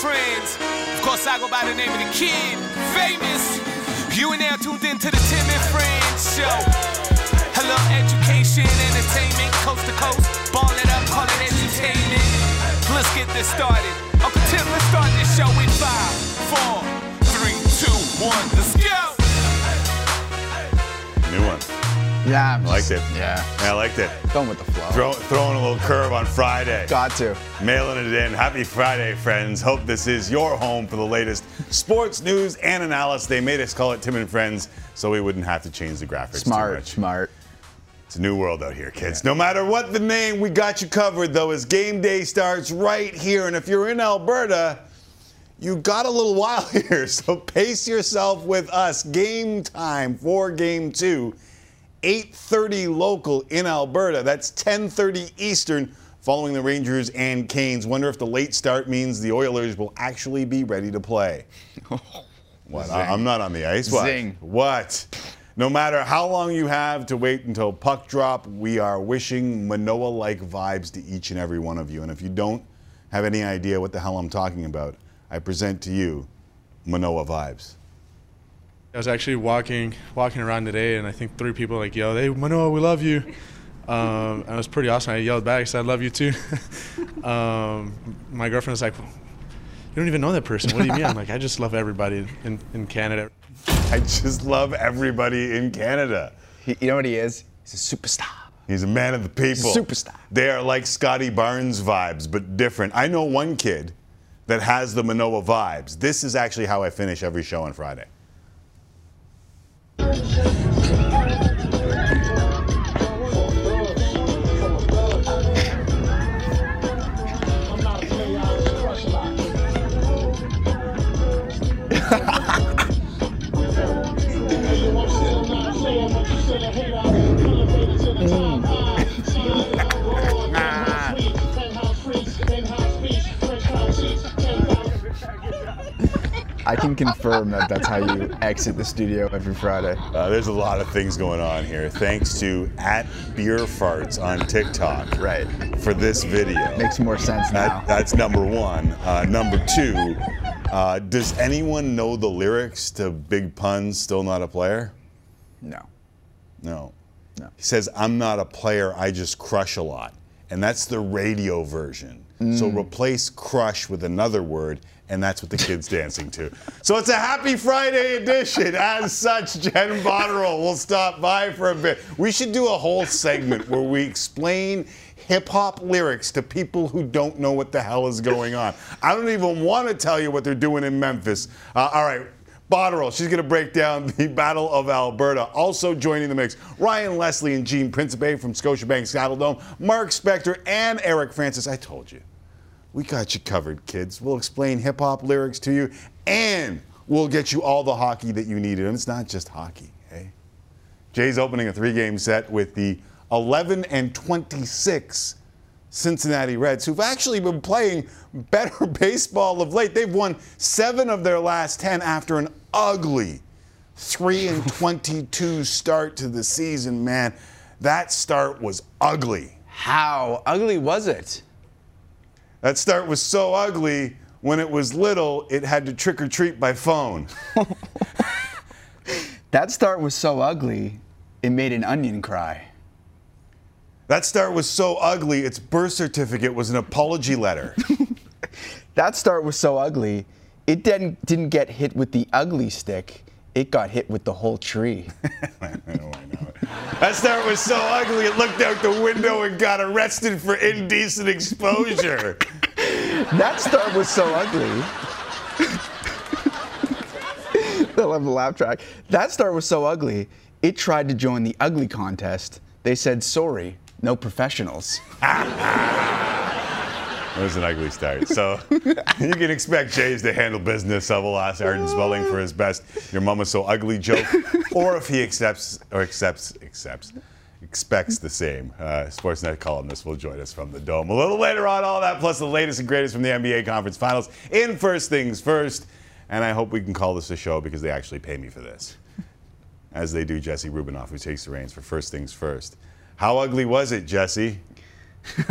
friends. Of course, I go by the name of the kid, famous. You are now tuned in to the Tim and Friends show. Hello, education, entertainment, coast to coast. Ball it up, call it entertainment. Let's get this started. Uncle Tim, let's start this show in five, four, three, two, one. Let's go. New one. Yeah, I'm I liked it. Yeah, Yeah, I liked it. going with the flow. Throw, throwing a little curve on Friday. Got to. Mailing it in. Happy Friday, friends. Hope this is your home for the latest sports news and analysis. They made us call it Tim and Friends so we wouldn't have to change the graphics too Smart, much. smart. It's a new world out here, kids. No matter what the name, we got you covered, though, as game day starts right here. And if you're in Alberta, you got a little while here, so pace yourself with us. Game time for game two. 8:30 local in Alberta. That's 10:30 Eastern. Following the Rangers and Canes. Wonder if the late start means the Oilers will actually be ready to play. What? I- I'm not on the ice. What? Zing. What? No matter how long you have to wait until puck drop, we are wishing Manoa-like vibes to each and every one of you. And if you don't have any idea what the hell I'm talking about, I present to you Manoa vibes. I was actually walking walking around today, and I think three people like yelled, "Hey, Manoa, we love you!" Um, and it was pretty awesome. I yelled back, I said, "I love you too." um, my girlfriend was like, "You don't even know that person. What do you mean?" I'm like, "I just love everybody in, in Canada." I just love everybody in Canada. He, you know what he is? He's a superstar. He's a man of the people. Superstar. They are like Scottie Barnes vibes, but different. I know one kid that has the Manoa vibes. This is actually how I finish every show on Friday. Thank you. I can confirm that that's how you exit the studio every Friday. Uh, there's a lot of things going on here. Thanks to at Beer Farts on TikTok Right. for this video. Makes more sense now. That, that's number one. Uh, number two, uh, does anyone know the lyrics to Big Pun's Still Not a Player? no. No. No. He says, I'm not a player, I just crush a lot. And that's the radio version. So replace crush with another word, and that's what the kid's dancing to. So it's a happy Friday edition. As such, Jen Botterill will stop by for a bit. We should do a whole segment where we explain hip hop lyrics to people who don't know what the hell is going on. I don't even want to tell you what they're doing in Memphis. Uh, all right. Botterill, she's going to break down the Battle of Alberta. Also joining the mix, Ryan Leslie and Gene Principe from Scotiabank Saddledome, Mark Spector, and Eric Francis. I told you, we got you covered, kids. We'll explain hip hop lyrics to you, and we'll get you all the hockey that you needed. And it's not just hockey, hey? Jay's opening a three game set with the 11 and 26 Cincinnati Reds, who've actually been playing better baseball of late. They've won seven of their last 10 after an ugly 3 and 22 start to the season, man. That start was ugly. How ugly was it? That start was so ugly, when it was little, it had to trick or treat by phone. That start was so ugly, it made an onion cry. That start was so ugly, its birth certificate was an apology letter. That start was so ugly, it didn't didn't get hit with the ugly stick. It got hit with the whole tree. I know, it. That start was so ugly, it looked out the window and got arrested for indecent exposure. that start was so ugly. I love the laugh track. That start was so ugly, it tried to join the ugly contest. They said, sorry, no professionals. It was an ugly start. So you can expect Jays to handle business. of a loss. Arden Zwelling for his best "Your mom was so ugly" joke, or if he accepts or accepts accepts expects the same. Uh, Sportsnet columnist will join us from the Dome a little later on. All that plus the latest and greatest from the NBA Conference Finals in First Things First. And I hope we can call this a show because they actually pay me for this, as they do Jesse Rubinoff, who takes the reins for First Things First. How ugly was it, Jesse?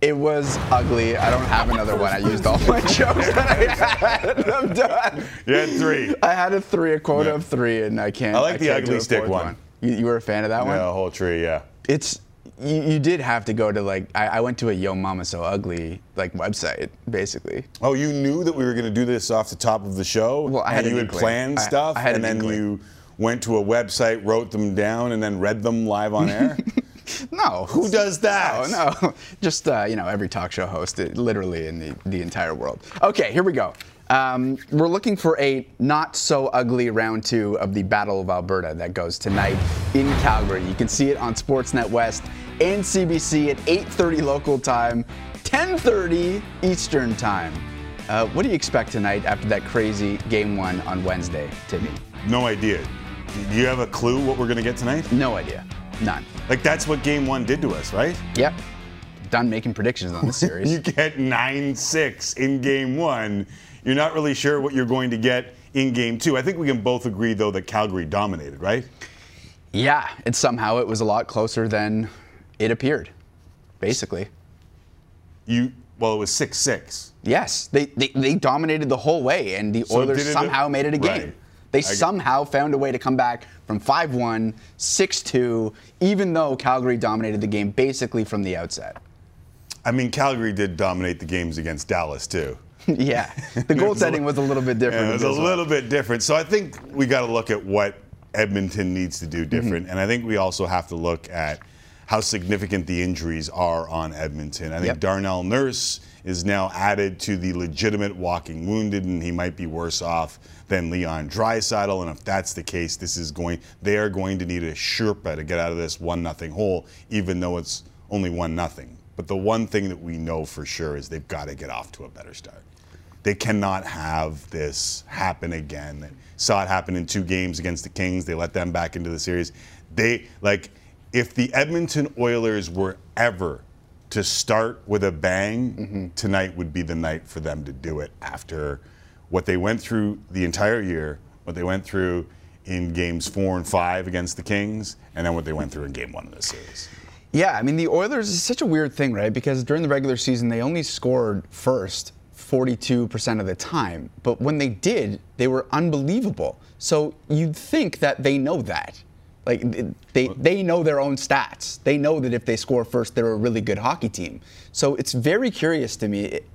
It was ugly. I don't have another one. I used all my jokes that I had. I'm done. You had three. I had a three, a quota Yeah. of three, and I can't. I like the ugly stick fourth one. You, you were a fan of that one? Yeah, one? a whole tree, yeah. It's you, you did have to go to like I, I went to a Yo Mama So Ugly like website basically. Oh, you knew that we were going to do this off the top of the show? Well, I had you had planned I- stuff, I had and an then inkling. you went to a website, wrote them down, and then read them live on air? No, Who does that? Oh no, just uh, you know every talk show host, uh, literally in the, the entire world. Okay, here we go. Um, we're looking for a not so ugly round two of the Battle of Alberta that goes tonight in Calgary. You can see it on Sportsnet West and CBC at 8:30 local time, 10:30 Eastern time. Uh, what do you expect tonight after that crazy game one on Wednesday, Timmy? No idea. Do you have a clue what we're going to get tonight? No idea, none. Like, that's what game one did to us, right? Yep, done making predictions on the series. You get 9 6 in game one. You're not really sure what you're going to get in game two. I think we can both agree, though, that Calgary dominated, right? Yeah, and somehow it was a lot closer than it appeared, basically. You Well, it was 6 6. Yes, they, they, they dominated the whole way, and the So Oilers it- somehow made it a game. Right. They somehow found a way to come back from 5 1, 6 2, even though Calgary dominated the game basically from the outset. I mean, Calgary did dominate the games against Dallas, too. yeah, the goaltending was a little bit different. Yeah, it was a as well. little bit different. So I think we got to look at what Edmonton needs to do different, Mm-hmm. and I think we also have to look at how significant the injuries are on Edmonton. I think Yep. Darnell Nurse is now added to the legitimate walking wounded, and he might be worse off than Leon Draisaitl. And if that's the case, this is going. They are going to need a Sherpa to get out of this one nothing hole, even though it's only one nothing. But the one thing that we know for sure is they've got to get off to a better start. They cannot have this happen again. They saw it happen in two games against the Kings. They let them back into the series. They like if the Edmonton Oilers were ever to start with a bang, mm-hmm. tonight would be the night for them to do it after what they went through the entire year, what they went through in games four and five against the Kings, and then what they went through in game one of the series. Yeah, I mean, the Oilers is such a weird thing, right? Because during the regular season, they only scored first 42% of the time. But when they did, they were unbelievable. So you'd think that they know that. Like, they, they know their own stats. They know that if they score first, they're a really good hockey team. So it's very curious to me. It-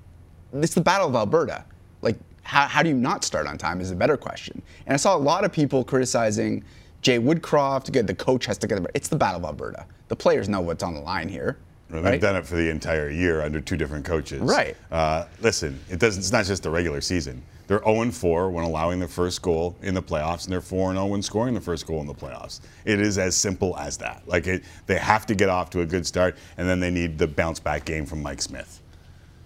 it's the Battle of Alberta. Like, how, how do you not start on time is a better question. And I saw a lot of people criticizing Jay Woodcroft. Good, the coach has to get it. It's the Battle of Alberta. The players know what's on the line here. Well, They've right? done it for the entire year under two different coaches. Right. Uh, listen, it doesn't. It's not just the regular season. They're 0 4 when allowing their first goal in the playoffs, and they're 4 0 when scoring the first goal in the playoffs. It is as simple as that. Like it, they have to get off to a good start, and then they need the bounce back game from Mike Smith.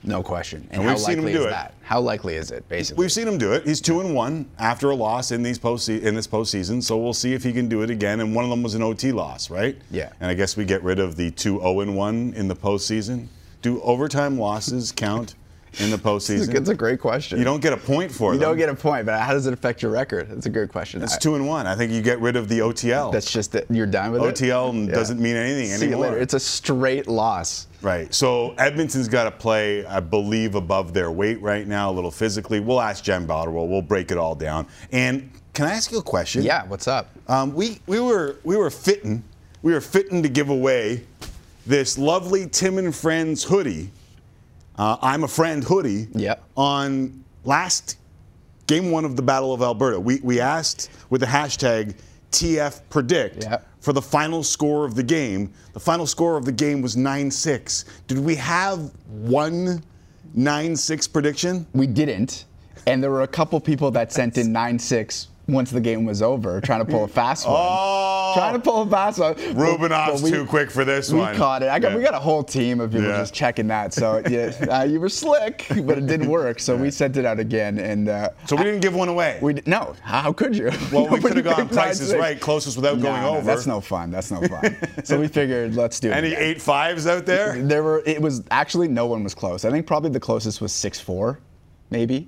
No question. And, And how we've seen him likely do is it. that? How likely is it, basically? We've seen him do it. He's two and one after a loss in these post in this postseason. So we'll see if he can do it again. And one of them was an OT loss, right? Yeah. And I guess we get rid of the two 0 and one in the postseason. Do overtime losses count in the postseason? It's a great question. You don't get a point for it. You them. don't get a point, but how does it affect your record? That's a good question. It's I- two and one. I think you get rid of the OTL. That's just that you're done with it. OTL Yeah. doesn't mean anything See you anymore. later. It's a straight loss. Right. So Edmonton's got to play, I believe, above their weight right now, a little physically. We'll ask Jen Botterill. We'll break it all down. And can I ask you a question? Yeah. What's up? Um, we we were we were fitting we were fitting to give away this lovely Tim and Friends hoodie. Uh, I'm a friend hoodie. Yep. On last game one of the Battle of Alberta, we we asked with the hashtag TF Predict Yep. for the final score of the game. The final score of the game was 9-6. Did we have one 9-6 prediction? We didn't, and there were a couple people that sent in nine six once the game was over, trying to pull a fast one. Oh! Trying to pull a fast one. But- Rubinoff's we- too quick for this We one. We caught it. I got, Yeah. We got a whole team of people Yeah. just checking that. So yeah, uh, you were slick, but it didn't work. So we sent it out again, and uh, So we didn't give one away. we no. How could you? Well, we could have gone prices right, closest without going No, over. That's no fun. That's no fun. so we figured let's do it. Any eight fives out there? There were. It was actually no one was close. I think probably the closest was six four, maybe,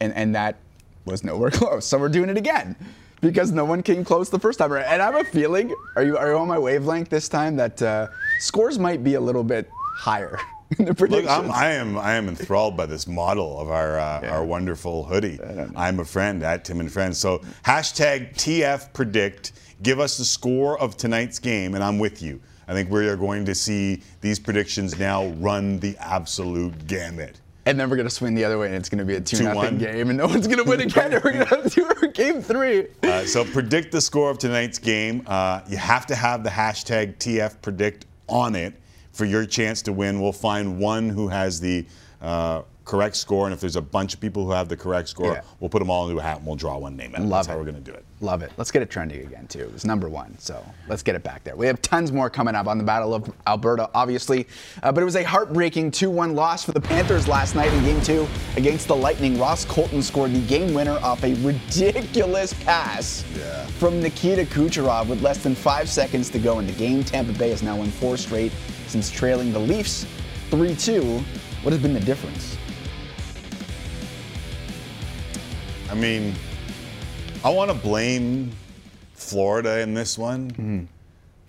and and that was nowhere close. So we're doing it again because no one came close the first time. around. And I have a feeling. Are you are you on my wavelength this time? That uh, scores might be a little bit higher in the predictions. Look, I'm, I am I am enthralled by this model of our uh, our wonderful hoodie. I'm a friend at Tim and Friends. So hashtag TF predict. Give us the score of tonight's game, and I'm with you. I think we are going to see these predictions now run the absolute gamut. And then we're gonna swing the other way, and it's gonna be a two 2-1. nothing game, and no one's gonna win again. and we're gonna have to do our game three. Uh, so predict the score of tonight's game. Uh, you have to have the hashtag TF predict on it for your chance to win. We'll find one who has the uh, correct score, and if there's a bunch of people who have the correct score, Yeah. we'll put them all into a hat and we'll draw one name out. Love That's how we're going to do it. Love it. Let's get it trending again too. It was number one, so let's get it back there. We have tons more coming up on the Battle of Alberta, obviously, uh, but it was a heartbreaking 2-1 loss for the Panthers last night in Game Two against the Lightning. Ross Colton scored the game winner off a ridiculous pass Yeah. from Nikita Kucherov with less than five seconds to go in the game. Tampa Bay has now won four straight since trailing the Leafs 3-2. What has been the difference? I mean, I want to blame Florida in this one, Mm-hmm.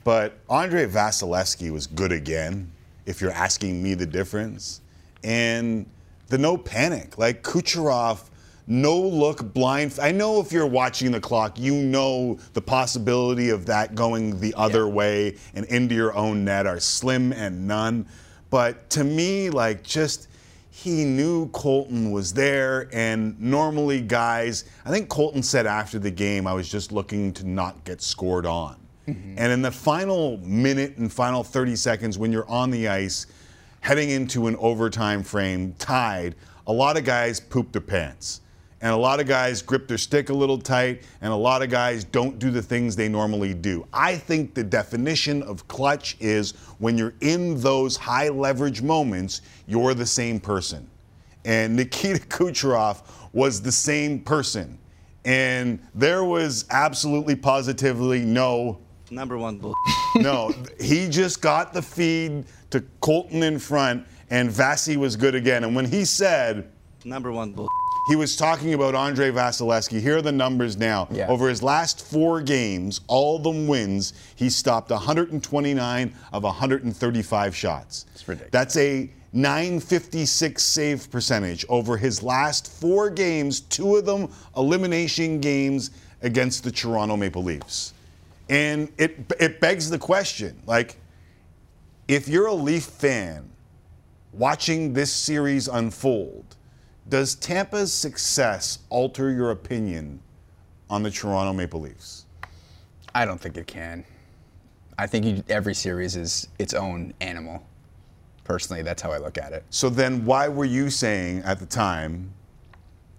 but Andrei Vasilevskiy was good again, if you're asking me the difference. And the no panic, like Kucherov, no look blind. I know if you're watching the clock, you know the possibility of that going the other Yeah. way and into your own net are slim and none. But to me, like, just he knew Colton was there, and normally, guys, I think Colton said after the game, I was just looking to not get scored on. Mm-hmm. And in the final minute and final 30 seconds, when you're on the ice, heading into an overtime frame, tied, a lot of guys poop their pants. And a lot of guys grip their stick a little tight, and a lot of guys don't do the things they normally do. I think the definition of clutch is when you're in those high leverage moments, you're the same person. And Nikita Kucherov was the same person. And there was absolutely positively no Number one bull. no, he just got the feed to Colton in front, and Vasi was good again. And when he said Number one bull. He was talking about Andrei Vasilevskiy, here are the numbers now. Yeah. Over his last four games, all of them wins, he stopped 129 of 135 shots. It's ridiculous. That's a 956 save percentage over his last four games, two of them elimination games against the Toronto Maple Leafs. And it it begs the question, like, if you're a Leaf fan watching this series unfold, does Tampa's success alter your opinion on the Toronto Maple Leafs? I don't think it can. I think you, every series is its own animal. Personally, that's how I look at it. So then why were you saying at the time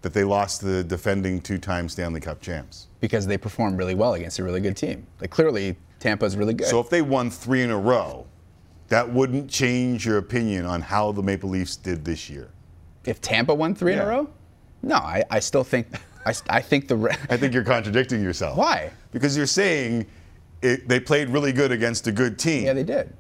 that they lost the defending two-time Stanley Cup champs? because they performed really well against a really good team. Like clearly, Tampa's really good. So if they won 3 in a row, that wouldn't change your opinion on how the Maple Leafs did this year. If Tampa won three in a row, no, I, I still think I think the re- I think you're contradicting yourself. Why? Because you're saying it, they played really good against a good team. yeah they did.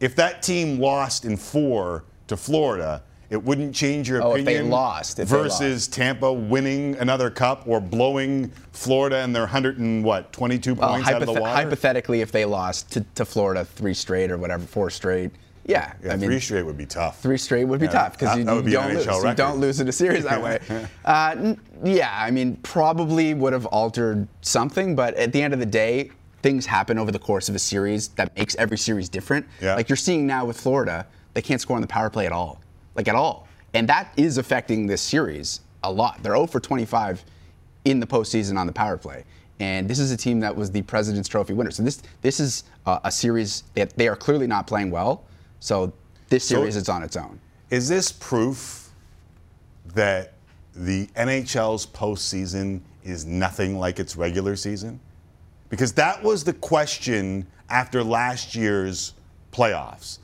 if that team lost in four to Florida, it wouldn't change your Oh, if opinion. they lost, if they versus Tampa winning another cup or blowing Florida and their 100 and what 22 Well, points out of the water. hypothetically, if they lost to, to Florida three straight or whatever, four straight, yeah, yeah, I mean three straight would be tough. Three straight would be Yeah, tough because you, you be don't lose. You don't lose in a series that way. Uh, yeah, I mean, probably would have altered something, but at the end of the day, things happen over the course of a series that makes every series different. Yeah. Like you're seeing now with Florida, they can't score on the power play at all, like at all, and that is affecting this series a lot. They're 0 for 25 in the postseason on the power play. And this is a team that was the President's Trophy winner. So this this is uh, a series that they are clearly not playing well. So this series is on its own. Is this proof that the NHL's postseason is nothing like its regular season? Because that was the question after last year's playoffs.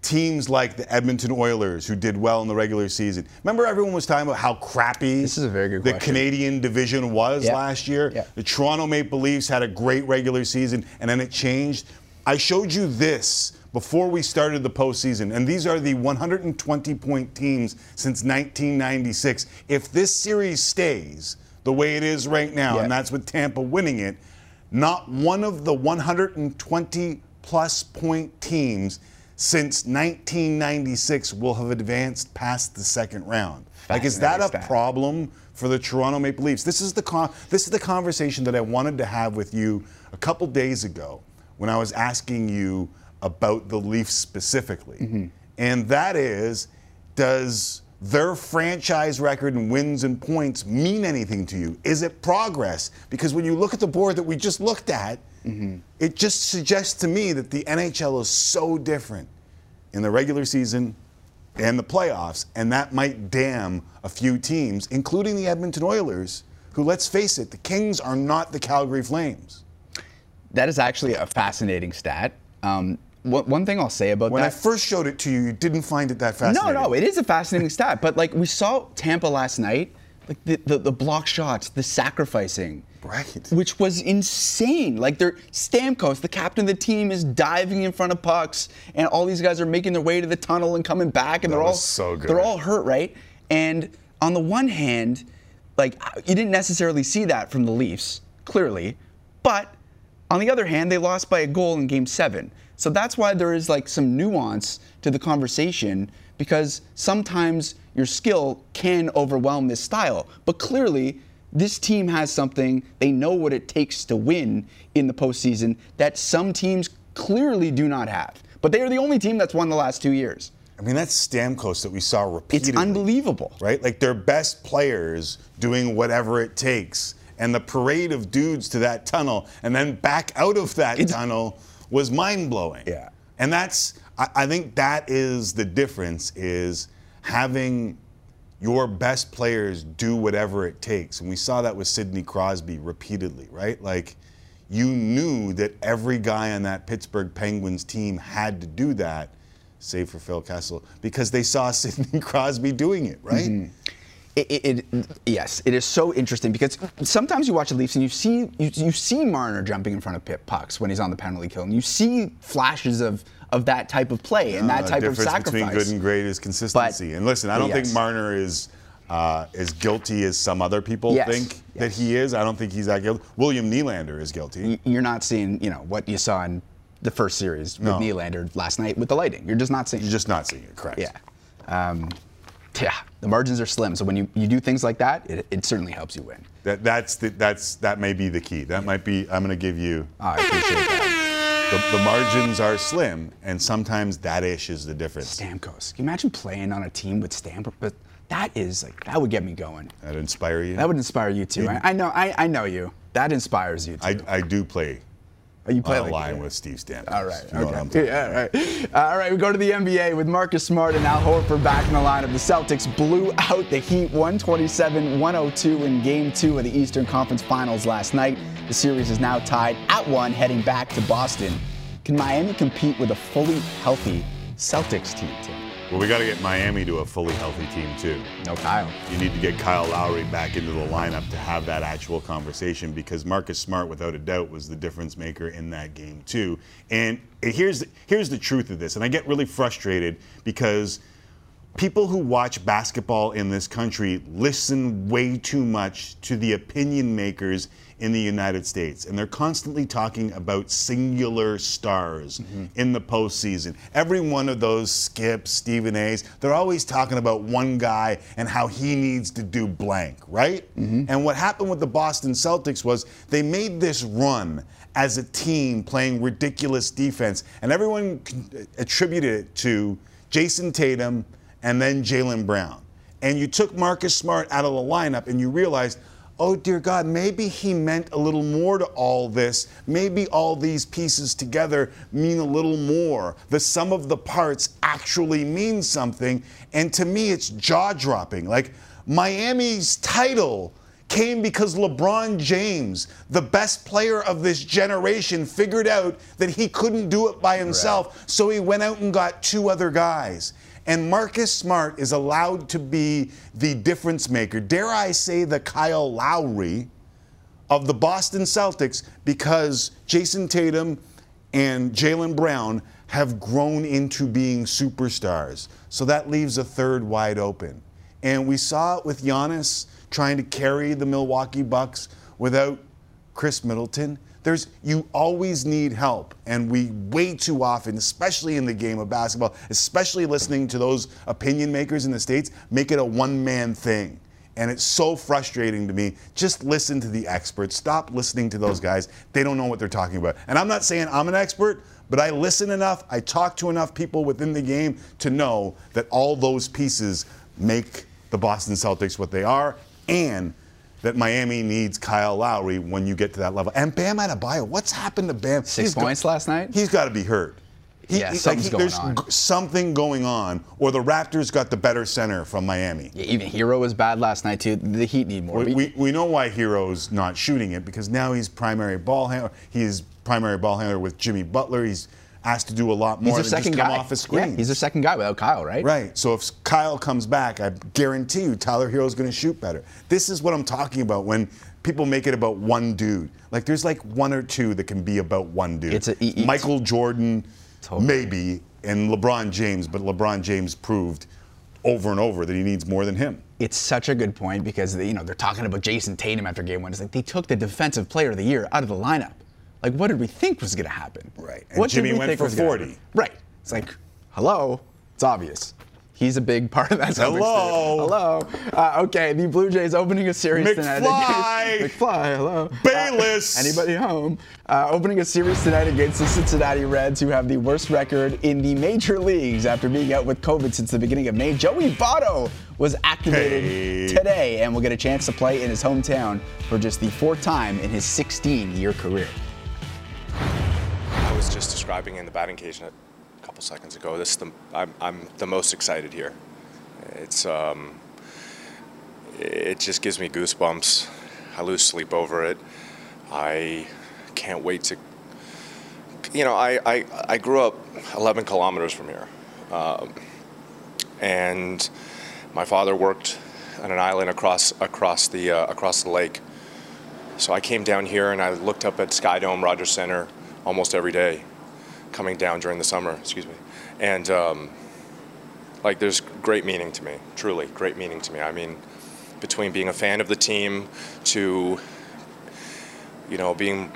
Teams like the Edmonton Oilers, who did well in the regular season. Remember, everyone was talking about how crappy This is a very good the question. Canadian division was Yeah. last year. Yeah. The Toronto Maple Leafs had a great regular season, and then it changed. I showed you this before we started the postseason, and these are the 120 point teams since 1996. If this series stays the way it is right now, Yeah. and that's with Tampa winning it, not one of the 120 plus point teams since 1996 will have advanced past the second round. Like, is that a problem for the Toronto Maple Leafs? This is the con- this is the conversation that I wanted to have with you a couple days ago when I was asking you about the Leafs specifically, Mm-hmm. and that is, does their franchise record in wins and points mean anything to you? Is it progress? Because when you look at the board that we just looked at, Mm-hmm. it just suggests to me that the NHL is so different in the regular season and the playoffs, and that might damn a few teams, including the Edmonton Oilers, who, let's face it, the Kings are not the Calgary Flames. That is actually a fascinating stat. Um, one, one thing I'll say about that. When I first showed it to you, you didn't find it that fascinating. no, no, it is a fascinating stat. But like we saw Tampa last night, like the, the, the block shots, the sacrificing. Right. Which was insane. Like they're Stamkos, the captain of the team, is diving in front of pucks, and all these guys are making their way to the tunnel and coming back, and That they're all so good. they're all hurt, right? And on the one hand, like you didn't necessarily see that from the Leafs, clearly, but on the other hand, they lost by a goal in Game Seven. So that's why there is like some nuance to the conversation because sometimes your skill can overwhelm this style, but clearly. This team has something, they know what it takes to win in the postseason that some teams clearly do not have. But they are the only team that's won the last two years. I mean, that's Stamkos that we saw repeated It's unbelievable. right? Like their best players doing whatever it takes. And the parade of dudes to that tunnel and then back out of that It's- tunnel was mind blowing. Yeah. And that's I, I think that is the difference is having your best players do whatever it takes. And we saw that with Sidney Crosby repeatedly, right? Like you knew that every guy on that Pittsburgh Penguins team had to do that, save for Phil Kessel, because they saw Sidney Crosby doing it, right? It, it, it, yes, it is so interesting because sometimes you watch the Leafs and you see you, you see Marner jumping in front of pit pucks when he's on the penalty kill, and you see flashes of of that type of play and that Uh, type of sacrifice. The difference between good and great is consistency. and listen, I don't yes. think Marner is uh, as guilty as some other people Yes, think that he is. I don't think he's that guilty. William Nylander is guilty. You're not seeing you know what you saw in the first series with No. Nylander last night with the lighting. You're just not seeing. You're it. just not seeing it, correct? yeah. Um, yeah, the margins are slim. So when you, you do things like that, it, it certainly helps you win. That that's the, that's that may be the key. That might be. I'm going to give you. Oh, I appreciate that. The, the margins are slim, and sometimes that ish is the difference. Stamkos. Can you imagine playing on a team with Stamkos? But that is like that would get me going. That inspire you? That would inspire you too. I, I know. I, I know you. That inspires you too. I, I do play Oh, you play on like line with Steve Stamkos. All right. You know okay. Yeah, all right. All right. We go to the NBA with Marcus Smart and Al Horford back in the lineup. The Celtics blew out the Heat 127-102 in Game Two of the Eastern Conference Finals last night. The series is now tied at one, heading back to Boston. Can Miami compete with a fully healthy Celtics team? Tim? Well, we got to get Miami to a fully healthy team too. No Kyle. You need to get Kyle Lowry back into the lineup to have that actual conversation because Marcus Smart, without a doubt, was the difference maker in that game too. And here's here's the truth of this, and I get really frustrated because people who watch basketball in this country listen way too much to the opinion makers in the United States. And they're constantly talking about singular stars mm-hmm. in the postseason. Every one of those skips, Stephen A's, they're always talking about one guy and how he needs to do blank, right? Mm-hmm. And what happened with the Boston Celtics was they made this run as a team playing ridiculous defense, and everyone uh, attributed it to Jayson Tatum and then Jaylen Brown. And you took Marcus Smart out of the lineup and you realized, oh dear God, maybe he meant a little more to all this. Maybe all these pieces together mean a little more. The sum of the parts actually means something. And to me, it's jaw dropping. Like Miami's title came because LeBron James, the best player of this generation, figured out that he couldn't do it by himself. So he went out and got two other guys. And Marcus Smart is allowed to be the difference maker. Dare I say the Kyle Lowry of the Boston Celtics because Jayson Tatum and Jaylen Brown have grown into being superstars. So that leaves a third wide open. And we saw it with Giannis trying to carry the Milwaukee Bucks without Khris Middleton. There's you always need help, and we way too often, especially in the game of basketball, especially listening to those opinion makers in the states, make it a one-man thing. And it's so frustrating to me. Just listen to the experts. Stop listening to those guys. They don't know what they're talking about. And I'm not saying I'm an expert, but I listen enough, I talk to enough people within the game to know that all those pieces make the Boston Celtics what they are and that Miami needs Kyle Lowry when you get to that level. And Bam out of Adebayo, what's happened to Bam? Six He's go- points last night? He's got to be hurt. He- Yeah, he- something's going there's on. g- something going on, or the Raptors got the better center from Miami. Yeah, even Herro was bad last night too. The Heat need more. We, we, we know why Herro's not shooting it because now he's primary ball handler. He's primary ball handler with Jimmy Butler. He's asked to do a lot he's more their than second just come guy. off his yeah, screen. he's their second guy without Kyle, right? Right. So if Kyle comes back, I guarantee you Tyler Herro's going to shoot better. This is what I'm talking about when people make it about one dude. Like there's like one or two that can be about one dude. It's a- it's- Michael Jordan, Totally. maybe, and LeBron James, but LeBron James proved over and over that he needs more than him. It's such a good point because they, you know they're talking about Jayson Tatum after game one. It's like they took the defensive player of the year out of the lineup. Like what did we think was going to happen? Right. And What Jimmy we went for 40. Right. It's like, hello. It's obvious. He's a big part of that. Hello. Hello. Uh, okay, the Blue Jays opening a series tonight. McFly. against- McFly. Hello. Bayless. Uh, anybody home? Uh, opening a series tonight against the Cincinnati Reds, who have the worst record in the major leagues after being out with COVID since the beginning of May. Joey Votto was activated Hey. today and will get a chance to play in his hometown for just the fourth time in his 16-year career. Was just describing in the batting cage a couple seconds ago. This is the I'm, I'm the most excited here. It's um, it just gives me goosebumps. I lose sleep over it. I can't wait to. You know, I I, I grew up 11 kilometers from here, um, and my father worked on an island across across the uh, across the lake. So I came down here and I looked up at Sky Dome, Rogers Center, almost every day, coming down during the summer. Excuse me, and um, like there's great meaning to me. Truly, great meaning to me. I mean, between being a fan of the team to, you know, being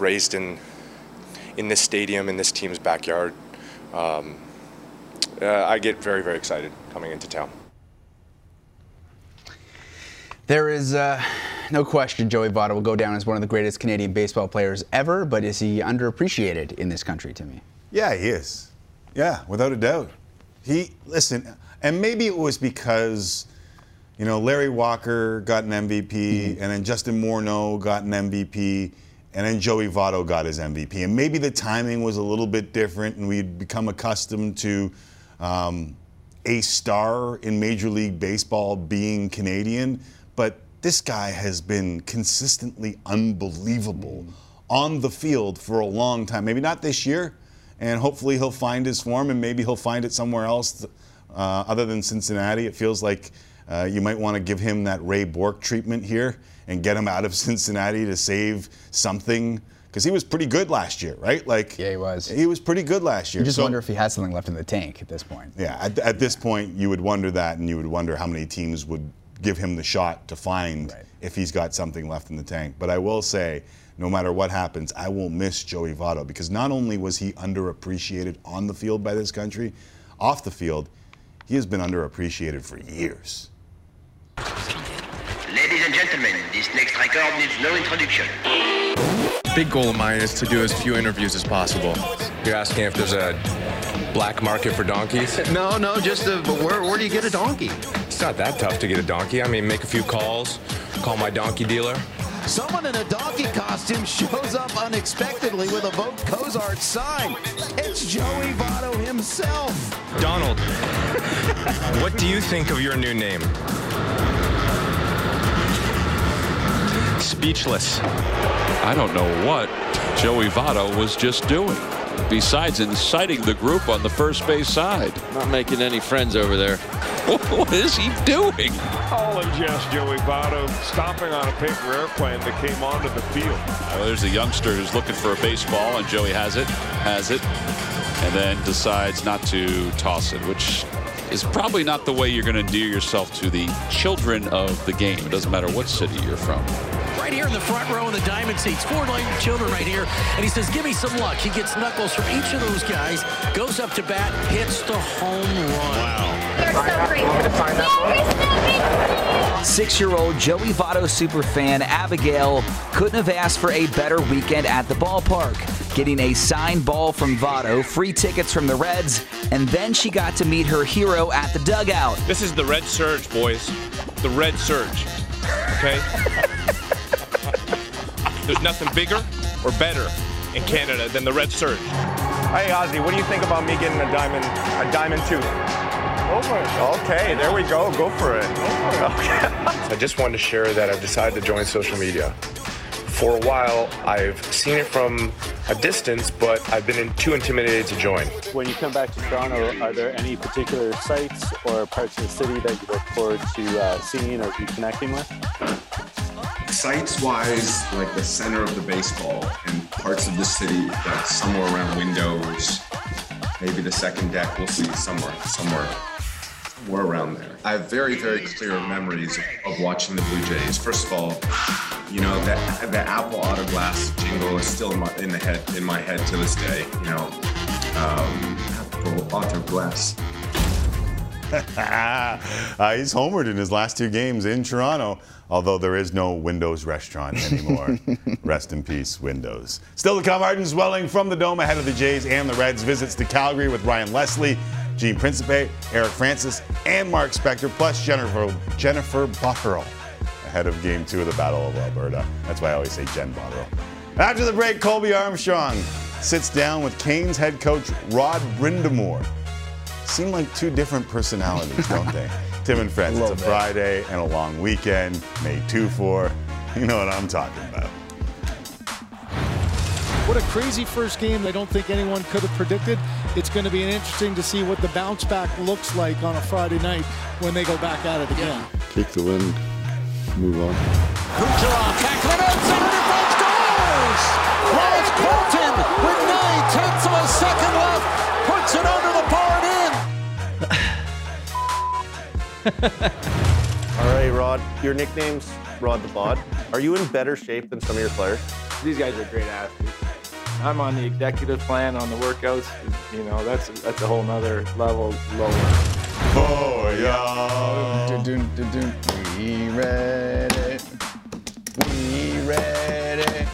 raised in in this stadium in this team's backyard, um, uh, I get very very excited coming into town. There is uh, no question Joey Votto will go down as one of the greatest Canadian baseball players ever, but is he underappreciated in this country to me? Yeah, he is. Yeah, without a doubt. He listen, and maybe it was because, you know, Larry Walker got an MVP, and then Justin Morneau got an MVP, and then Joey Votto got his MVP, and maybe the timing was a little bit different, and we'd become accustomed to. Um, a star in Major League Baseball being Canadian, but this guy has been consistently unbelievable on the field for a long time. Maybe not this year, and hopefully he'll find his form, and maybe he'll find it somewhere else uh, other than Cincinnati. It feels like uh, you might want to give him that Ray Bourque treatment here and get him out of Cincinnati to save something. Because he was pretty good last year, right? Like Yeah, he was. He was pretty good last year. You just So- wonder if he has something left in the tank at this point. yeah, at, at this point, you would wonder that, and you would wonder how many teams would give him the shot to find Right. if he's got something left in the tank. But I will say, no matter what happens, I will miss Joey Votto because not only was he underappreciated on the field by this country, off the field, he has been underappreciated for years. Ladies and gentlemen, this next record needs no introduction. Big goal of mine is to do as few interviews as possible. You're asking if there's a black market for donkeys? No, no, just a, but where, where do you get a donkey? It's not that tough to get a donkey. I mean, make a few calls, call my donkey dealer. Someone in a donkey costume shows up unexpectedly with a Vote Cozart sign. It's Joey Votto himself. Donald, what do you think of your new name? Speechless. I don't know what Joey Votto was just doing, besides inciting the group on the first base side. Not making any friends over there. What is he doing? All in jest, Joey Votto stomping on a paper airplane that came onto the field. Well, there's a youngster who's looking for a baseball, and Joey has it, has it, and then decides not to toss it, which is probably not the way you're going to endear yourself to the children of the game. It doesn't matter what city you're from. right here in the front row in the diamond seats. Four young children right here. And he says, give me some luck. He gets knuckles from each of those guys, goes up to bat, hits the home run. Wow. Six-year-old Joey Votto superfan Abigail couldn't have asked for a better weekend at the ballpark. Getting a signed ball from Votto, free tickets from the Reds, and then she got to meet her hero at the dugout. This is the Red Surge, boys. The Red Surge. Okay? There's nothing bigger or better in Canada than the Red Surge. Hey Ozzy, what do you think about me getting a diamond a diamond tooth? Go for it. Okay, there we go. Go for it. Okay. I just wanted to share that I've decided to join social media. For a while, I've seen it from a distance, but I've been in, too intimidated to join. When you come back to Toronto, are there any particular sites or parts of the city that you look forward to uh, seeing or reconnecting with? Sites wise, like the center of the baseball and parts of the city, like somewhere around windows, maybe the second deck, we'll see somewhere, somewhere. We're around there. I have very, very clear memories of, watching the Blue Jays. First of all, you know that the Apple Auto Glass jingle is still in, my, in the head in my head to this day. You know, um, Apple Auto Glass. uh, he's homered in his last two games in Toronto, although there is no Windows restaurant anymore. Rest in peace, Windows. Still to come, Arden Zwelling from the Dome ahead of the Jays and the Reds visits to Calgary with Ryan Leslie, Gene Principe, Eric Francis, and Mark Spector, plus Jennifer, Jennifer Botterill ahead of game two of the Battle of Alberta. That's why I always say Jen Botterill. After the break, Colby Armstrong sits down with Canes head coach Rod Brind'Amour. Seem like two different personalities, don't they? Tim and Friends, it's a bit. Friday and a long weekend, May 2 4. You know what I'm talking about. What a crazy first game. I don't think anyone could have predicted. It's going to be interesting to see what the bounce back looks like on a Friday night when they go back at it again. Take the win, move on. Kucherov tackling outside and it scores! Wallace Colton with nine tenths of a second left puts it under the bar and in. All right, Rod. Your nickname's Rod the Bod. Are you in better shape than some of your players? These guys are great athletes. I'm on the executive plan on the workouts. You know, that's that's a whole nother level lower. Oh, yeah. We ready. We ready.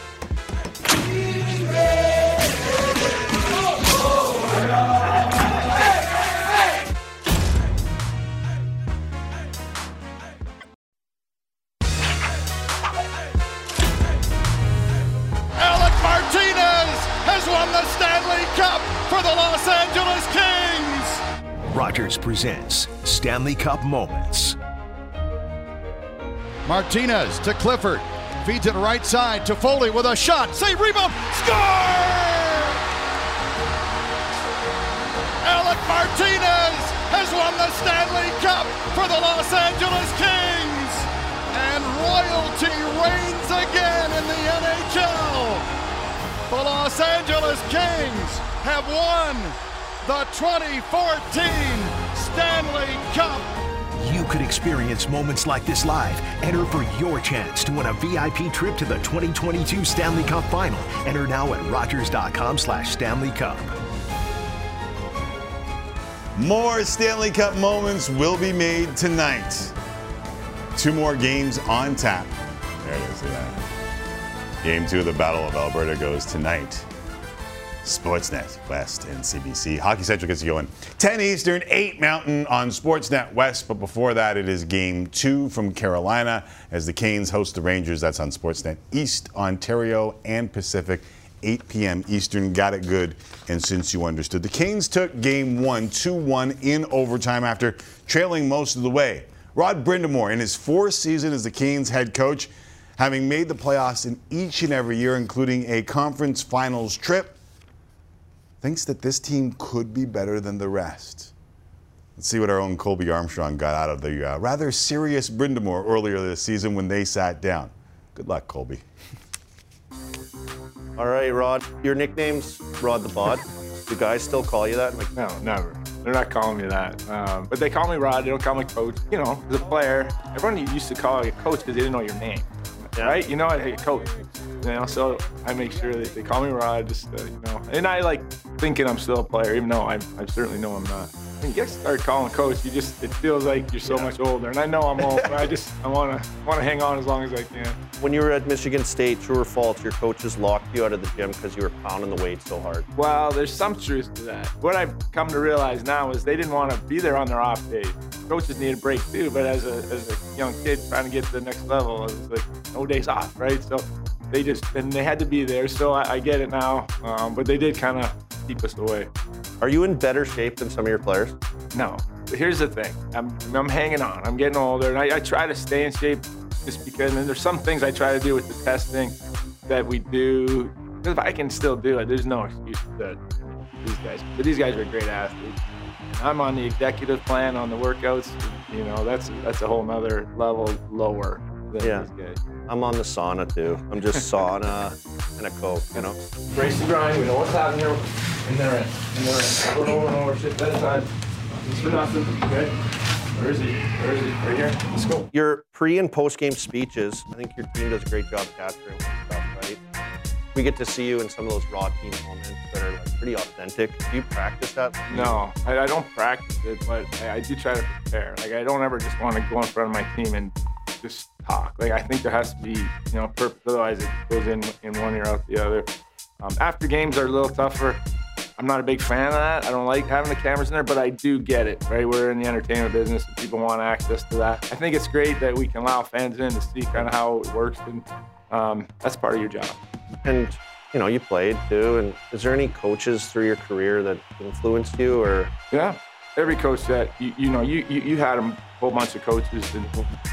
Won the Stanley Cup for the Los Angeles Kings. Rogers presents Stanley Cup Moments. Martinez to Clifford. Feeds it right side to Foley with a shot. Save rebound. Score! Alec Martinez has won the Stanley Cup for the Los Angeles Kings. And royalty reigns again in the NHL. The Los Angeles Kings have won the 2014 Stanley Cup. You could experience moments like this live. Enter for your chance to win a VIP trip to the 2022 Stanley Cup Final. Enter now at Rogers.com slash Stanley Cup. More Stanley Cup moments will be made tonight. Two more games on tap. There it is. look at that. Game two of the Battle of Alberta goes tonight. Sportsnet West and CBC. Hockey Central gets you going. 10 Eastern, 8 Mountain on Sportsnet West. But before that, it is game two from Carolina as the Canes host the Rangers. That's on Sportsnet East, Ontario, and Pacific. 8 p.m. Eastern. Got it good. And since you understood, the Canes took game one, 2 1 in overtime after trailing most of the way. Rod Brind'Amour, in his fourth season as the Canes head coach, having made the playoffs in each and every year, including a conference finals trip, thinks that this team could be better than the rest. Let's see what our own Colby Armstrong got out of the uh, rather serious Brind'Amour earlier this season when they sat down. Good luck, Colby. All right, Rod. Your nickname's Rod the Bod. Do guys still call you that? Like, no, never. They're not calling me that. Um, but they call me Rod. They don't call me coach. You know, as a player, everyone used to call you coach because they didn't know your name. Right? You know, I hate coach. You know, so I make sure that they call me Rod. Just uh, you know, and I like thinking I'm still a player, even though I, I certainly know I'm not. You get start calling coach, you just it feels like you're so much older, and I know I'm old, but I just I want to want to hang on as long as I can. When you were at Michigan State, true or false, your coaches locked you out of the gym because you were pounding the weight so hard. Well, there's some truth to that. What I've come to realize now is they didn't want to be there on their off days. Coaches need a break too, but as a, as a young kid trying to get to the next level, it's like no days off, right? So they just and they had to be there. So I, I get it now, um, but they did kind of keep us away. Are you in better shape than some of your players? No. But here's the thing. I'm, I'm hanging on. I'm getting older, and I, I try to stay in shape just because. And there's some things I try to do with the testing that we do. If I can still do it, there's no excuse for that these guys. But these guys are great athletes. I'm on the executive plan on the workouts. You know, that's that's a whole nother level lower than Yeah. these guys. I'm on the sauna too. I'm just sauna and a coke, you know. Race the grind. We know what's happening here. And they're in. And they're in. Over and over and over. Shit at a time. It's for nothing. Okay. Where is he? Where is he? Right here. Let's go. Your pre and post game speeches, I think your team does a great job capturing that stuff, right? We get to see you in some of those raw team moments that are like pretty authentic. Do you practice that? No, I, I don't practice it, but I, I do try to prepare. Like I don't ever just want to go in front of my team and just talk. Like I think there has to be, you know, purpose. Otherwise, it goes in in one ear out the other. Um, after games are a little tougher. I'm not a big fan of that. I don't like having the cameras in there, but I do get it. Right, we're in the entertainment business, and people want access to that. I think it's great that we can allow fans in to see kind of how it works, and um, that's part of your job. And you know, you played too. And is there any coaches through your career that influenced you, or Yeah, every coach that you, you know, you, you you had a whole bunch of coaches, and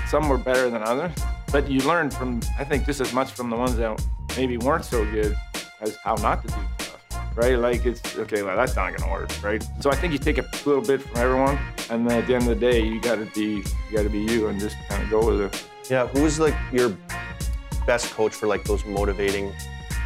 some were better than others. But you learned from, I think, just as much from the ones that maybe weren't so good as how not to do stuff, right? Like it's okay, well that's not gonna work, right? So I think you take a little bit from everyone, and then at the end of the day, you got to be you got to be you and just kind of go with it. yeah, who was like your best coach for like those motivating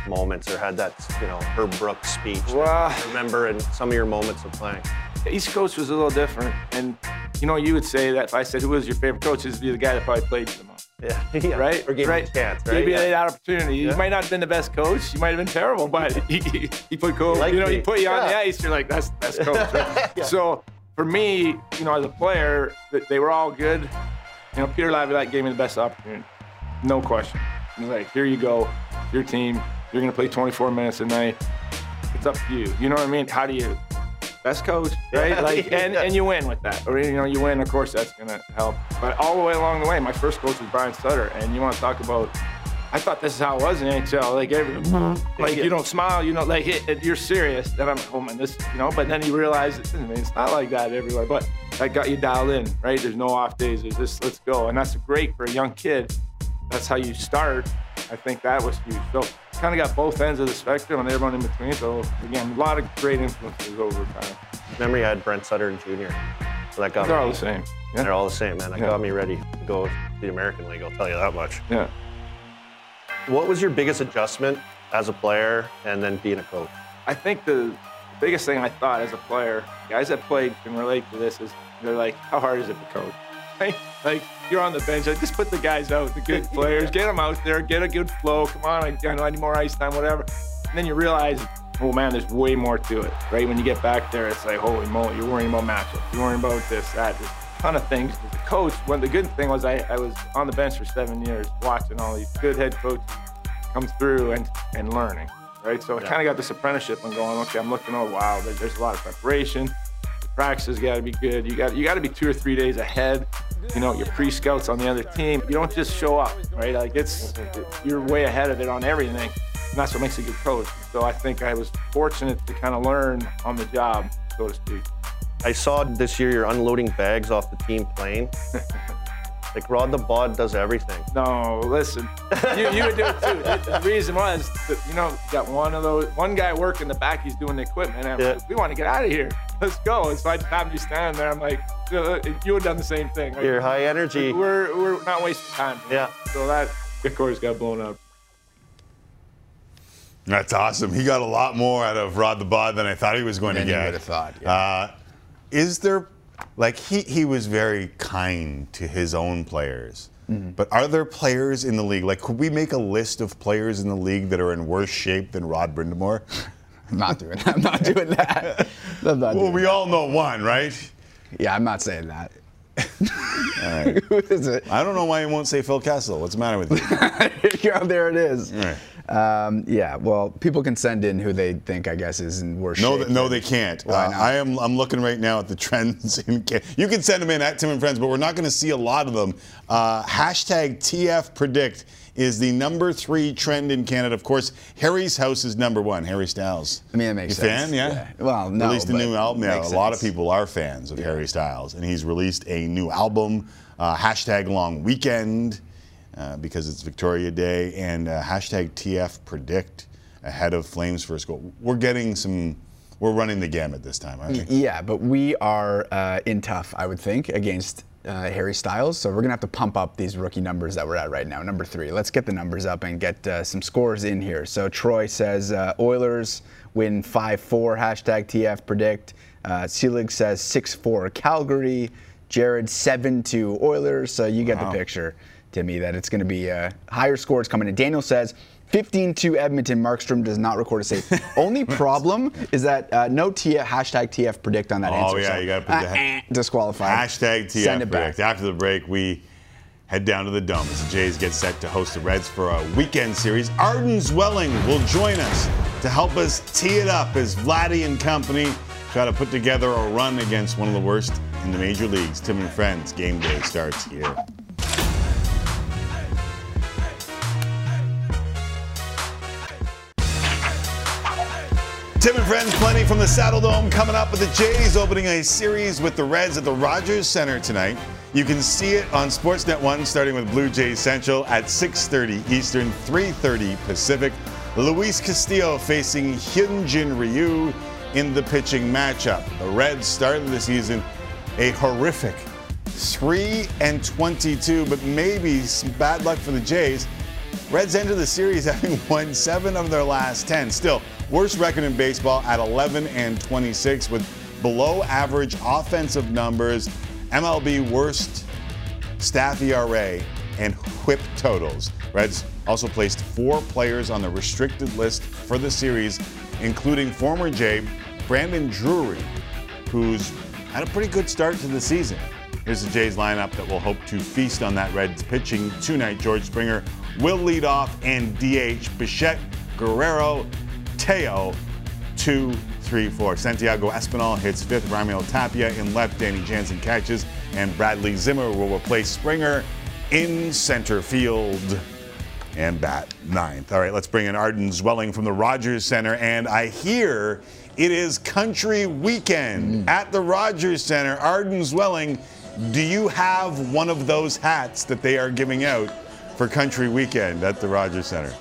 moments, or had that you know Herb Brooks speech? Well- remember in some of your moments of playing. Each Coast was a little different, and you know, you would say that if I said who was your favorite coach, it'd be the guy that probably played you the most. Yeah, yeah. Right? Or gave right. you a chance, right? Gave you Yeah. that opportunity. Yeah. Might not have been the best coach. You might have been terrible, but he, he, he put cool. liked you know, me. he put you on the ice. You're like, that's that's coach. Right? So for me, you know, as a player, they were all good. You know, Peter Laviolette gave me the best opportunity, no question. He's like, here you go, your team. You're gonna play 24 minutes a night. It's up to you. You know what I mean? How do you? Best coach, right? Like, and, and you win with that. Or you know, you win. Of course, that's gonna help. But all the way along the way, my first coach was Brian Sutter, and you want to talk about? I thought this is how it was in NHL. Like every, like you don't smile, you know, like it, it- you're serious. Then I'm like, oh man, this, you know. But then you realize, I mean, it's not like that everywhere. But that got you dialed in, right? There's no off days. There's just let's go, and that's great for a young kid. That's how you start. I think that was huge. So kind of got both ends of the spectrum and everyone in between. So again, a lot of great influences over time. Memory, had Brent Sutter and Jr. So that got They're me. all the same. Yeah. They're all the same, man. That Yeah. got me ready to go to the American League. I'll tell you that much. Yeah. What was your biggest adjustment as a player and then being a coach? I think the biggest thing I thought as a player, guys that played can relate to this, is they're like, how hard is it to coach? Right? Like, you're on the bench, like, just put the guys out, the good players, get them out there, get a good flow. Come on, I, I know I need more ice time, whatever. And then you realize, oh man, there's way more to it, right? When you get back there, it's like, holy moly, you're worrying about matchups, you're worrying about this, that, there's a ton of things. As a coach, one the good thing was I, I was on the bench for seven years, watching all these good head coaches come through and, and learning, right? So I kind of got this apprenticeship and going, okay, I'm looking, oh wow, there's a lot of preparation. The practices got to be good. You got you got to be two or three days ahead. You know, your pre-scouts on the other team. You don't just show up, right? Like it's mm-hmm. you're way ahead of it on everything, and that's what makes a good coach. So I think I was fortunate to kind of learn on the job, so to speak. I saw this year you're unloading bags off the team plane. like Rod the Bod does everything. No, listen, you, you would do it too. The, reason was, that, you know, got one of those, one guy working the back, he's doing the equipment, and I'm like, we want to get out of here. Let's go. And so I'd have you stand there. I'm like, uh, you would have done the same thing. Right? You're high energy. We're, we're not wasting time. Yeah. So that, of course, got blown up. That's awesome. He got a lot more out of Rod the Bod than I thought he was going Than to you get. would have thought, Uh, is there, like, he, he was very kind to his own players. But are there players in the league? Like, could we make a list of players in the league that are in worse shape than Rod Brind'Amour? I'm not doing that. I'm not doing that. I'm not well, doing we all know one, right? Yeah, I'm not saying that. All right. Who is it? I don't know why you won't say Phil Kessel. What's the matter with you? There it is. All right. Um, yeah, well, people can send in who they think, I guess, is in worse No, shape. no, they can't. Uh. I am. I'm looking right now at the trends. In you can send them in at Tim and Friends, but we're not going to see a lot of them. Uh, hashtag TF Predict is the number three trend in Canada. Of course, Harry's house is number one. Harry Styles. I mean, that makes you sense. fan? Yeah. Yeah. Well, no, Released a new album. Yeah, a makes lot of people are fans of Harry Styles, and he's released a new album. Uh, hashtag Long Weekend uh, because it's Victoria Day, and uh, hashtag TF Predict ahead of Flames first goal. We're getting some. We're running the gamut this time, aren't we? Yeah, but we are uh, in tough, I would think, against uh, Harry Styles. So we're going to have to pump up these rookie numbers that we're at right now. Number three. Let's get the numbers up and get uh, some scores in here. So Troy says uh, Oilers win 5 4, hashtag TF predict. Uh, Selig says 6 4 Calgary. Jared 7 2 Oilers. So you get Wow. the picture, Timmy, that it's going to be uh, higher scores coming in. Daniel says 15 2 Edmonton. Markstrom does not record a save. Only problem is that uh, no TF, hashtag TF predict on that Oh, answer. yeah, so, you gotta put the uh, eh, disqualified. Hashtag TF Send it back. After the break, we head down to the Dome as the Jays get set to host the Reds for a weekend series. Arden Zwelling will join us to help us tee it up as Vladdy and company try to put together a run against one of the worst in the major leagues. Tim and Friends game day starts here. Tim and Friends, plenty from the Saddledome coming up with the Jays opening a series with the Reds at the Rogers Center tonight. You can see it on Sportsnet 1 starting with Blue Jays Central at 6.30 Eastern, 3.30 Pacific. Luis Castillo facing Hyunjin Ryu in the pitching matchup. The Reds started the season a horrific 3 and 22, but maybe some bad luck for the Jays. Reds enter the series having won seven of their last 10. Still, worst record in baseball at 11 and 26 with below average offensive numbers, MLB worst staff ERA, and whip totals. Reds also placed four players on the restricted list for the series, including former Jay Brandon Drury, who's had a pretty good start to the season. Here's the Jays lineup that will hope to feast on that Reds pitching tonight. George Springer will lead off and DH Bichette, Guerrero, Teo, two, three, four. Santiago Espinal hits fifth. Raimel Tapia in left. Danny Jansen catches. And Bradley Zimmer will replace Springer in center field and bat ninth. All right, let's bring in Arden Zwelling from the Rogers Center. And I hear it is country weekend mm. at the Rogers Center. Arden Zwelling, do you have one of those hats that they are giving out for country weekend at the Rogers Center?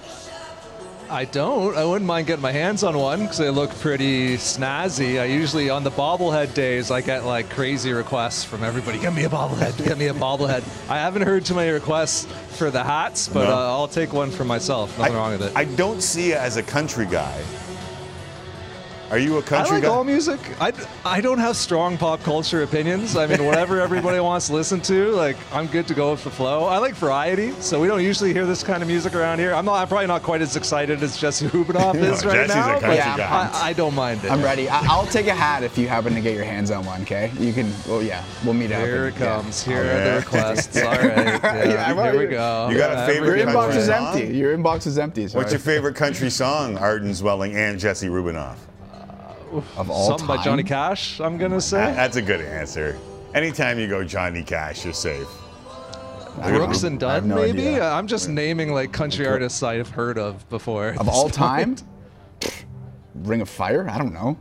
I don't. I wouldn't mind getting my hands on one because they look pretty snazzy. I usually on the bobblehead days I get like crazy requests from everybody. Get me a bobblehead. Get me a bobblehead. I haven't heard too many requests for the hats, but No. uh, I'll take one for myself. Nothing wrong with it. I don't see you as a country guy. Are you a country I like guy? all music. I, I don't have strong pop culture opinions. I mean, whatever everybody wants to listen to, like I'm good to go with the flow. I like variety, so we don't usually hear this kind of music around here. I'm not. I'm probably not quite as excited as Jesse Rubinoff No, is right Jesse's a now. country but guy. I, I don't mind it. I'm ready. I- I'll take a hat if you happen to get your hands on one, okay? You can, well, yeah, we'll meet up. Here and- it yeah. comes. Here Oh, are the yeah. requests. All right. Yeah, Yeah, well, here we go. You got a favorite Your inbox is empty. Your inbox is empty. Sorry. What's your favorite country song, Arden Zwelling and Jesse Rubinoff? Of all Something by? Johnny Cash. I'm gonna say. That's a good answer. Anytime you go Johnny Cash, you're safe. Brooks and Dunn, no maybe. idea. I'm just naming like country artists I've heard of before. Of all time? Ring of Fire? I don't know.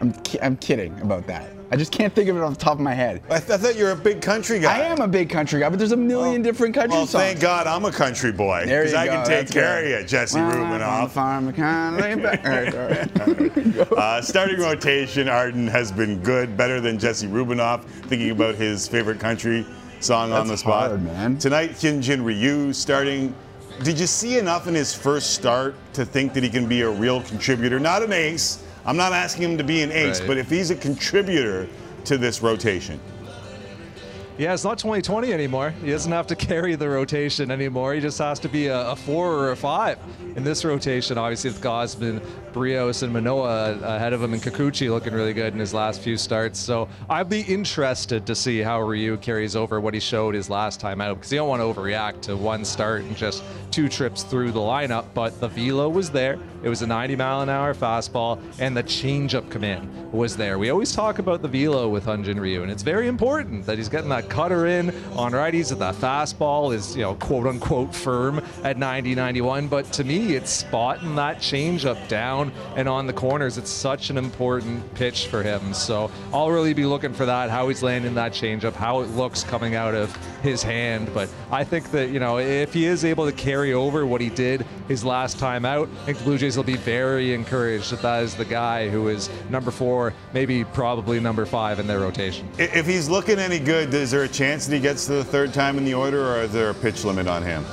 I'm, ki- I'm kidding about that. I just can't think of it off the top of my head. I, th- I thought you were a big country guy. I am a big country guy, but there's a million different country Well, songs. thank God I'm a country boy. There Because I can take that's care good. of you, Jesse Well, I'm on the Rubinoff. farm, kinda lay back. All right, all right. Uh, starting rotation, Arden has been good, better than Jesse Rubinoff. Thinking about his favorite country song on the spot. hard, man. Tonight, Hyunjin Ryu starting. Did you see enough in his first start to think that he can be a real contributor? Not an ace. I'm not asking him to be an ace, Right. but if he's a contributor to this rotation. Yeah, it's not 2020 anymore. He doesn't have to carry the rotation anymore. He just has to be a, a four or a five in this rotation. Obviously, with Gausman, Berrios, and Manoah ahead of him, and Kikuchi looking really good in his last few starts. So I'd be interested to see how Ryu carries over what he showed his last time out because you don't want to overreact to one start and just two trips through the lineup. But the velo was there. It was a 90 mile an hour fastball, and the changeup command was there. We always talk about the velo with Hyunjin Ryu, and it's very important that he's getting that cutter in on righties. That that fastball is, you know, quote unquote firm at 90, 91. But to me, it's spotting that changeup down and on the corners. It's such an important pitch for him. So I'll really be looking for that, how he's landing that changeup, how it looks coming out of his hand. But I think that, you know, if he is able to carry over what he did his last time out, I think Blue Jays will be very encouraged that that is the guy who is number four, maybe probably number five in their rotation. If he's looking any good, is there a chance that he gets to the third time in the order, or is there a pitch limit on him?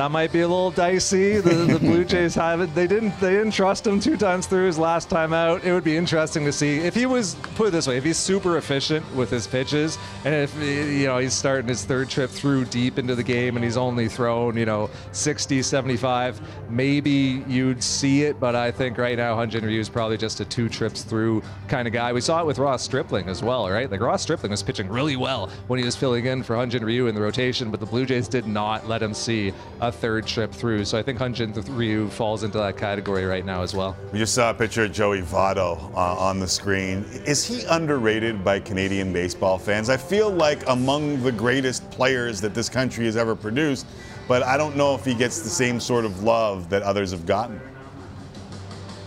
That might be a little dicey. The, the Blue Jays have it. They didn't. They didn't trust him two times through his last time out. It would be interesting to see if he was put it this way. If he's super efficient with his pitches, and if you know he's starting his third trip through deep into the game, and he's only thrown you know 60, 75, maybe you'd see it. But I think right now Hyunjin Ryu is probably just a two trips through kind of guy. We saw it with Ross Stripling as well, right? Like Ross Stripling was pitching really well when he was filling in for Hyunjin Ryu in the rotation, but the Blue Jays did not let him see a third trip through. So I think Hyunjin Ryu falls into that category right now as well. We just saw a picture of Joey Votto uh, on the screen. Is he underrated by Canadian baseball fans? I feel like among the greatest players that this country has ever produced, but I don't know if he gets the same sort of love that others have gotten.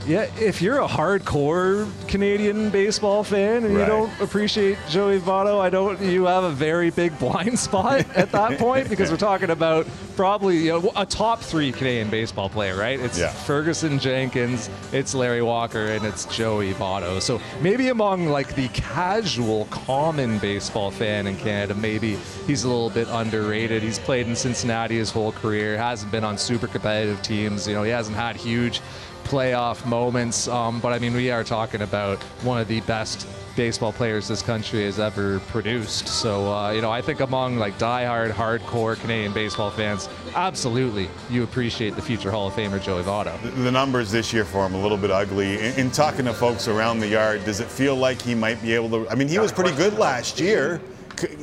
Yeah, if you're a hardcore Canadian baseball fan and you don't appreciate Joey Votto, I don't. You have a very big blind spot at that point because we're talking about probably you know, a top three Canadian baseball player, right? It's Yeah. Ferguson Jenkins, it's Larry Walker, and it's Joey Votto. So maybe among like the casual, common baseball fan in Canada, maybe he's a little bit underrated. He's played in Cincinnati his whole career, hasn't been on super competitive teams. You know, he hasn't had huge playoff moments. Um, but I mean, we are talking about one of the best baseball players this country has ever produced. So, uh, you know, I think among like diehard, hardcore Canadian baseball fans, absolutely, you appreciate the future Hall of Famer Joey Votto. The numbers this year for him a little bit ugly. In, in talking to folks around the yard, does it feel like he might be able to? I mean, he was pretty good last year.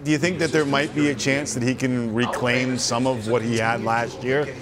Do you think that there might be a chance that he can reclaim some of what he had last year?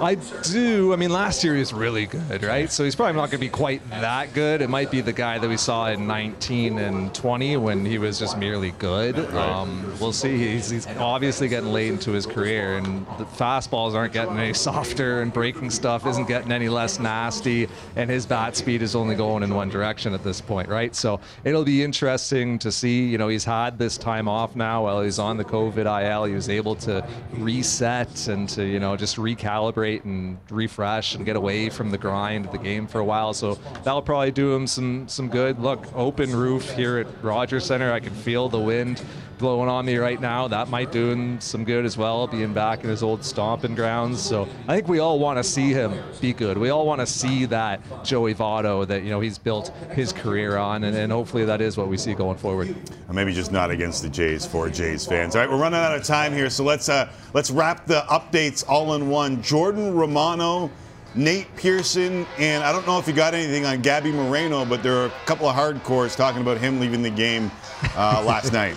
I do. I mean, last year he was really good, right? So he's probably not going to be quite that good. It might be the guy that we saw in 19 and 20 when he was just merely good. Um, we'll see. He's, he's obviously getting late into his career, and the fastballs aren't getting any softer, and breaking stuff isn't getting any less nasty, and his bat speed is only going in one direction at this point, right? So it'll be interesting to see. You know, he's had this time off now while he's on the COVID IL. He was able to reset and to, you know, just recalibrate and refresh and get away from the grind of the game for a while. So that'll probably do him some some good. Look, open roof here at Rogers Center. I can feel the wind blowing on me right now. That might do him some good as well, being back in his old stomping grounds. So I think we all want to see him be good. We all want to see that Joey Votto that you know he's built his career on, and, and hopefully that is what we see going forward. Or maybe just not against the Jays for Jays fans. All right, we're running out of time here, so let's uh, let's wrap the updates all in one. Jordan Romano, Nate Pearson, and I don't know if you got anything on Gabby Moreno, but there are a couple of hardcores talking about him leaving the game uh, last night.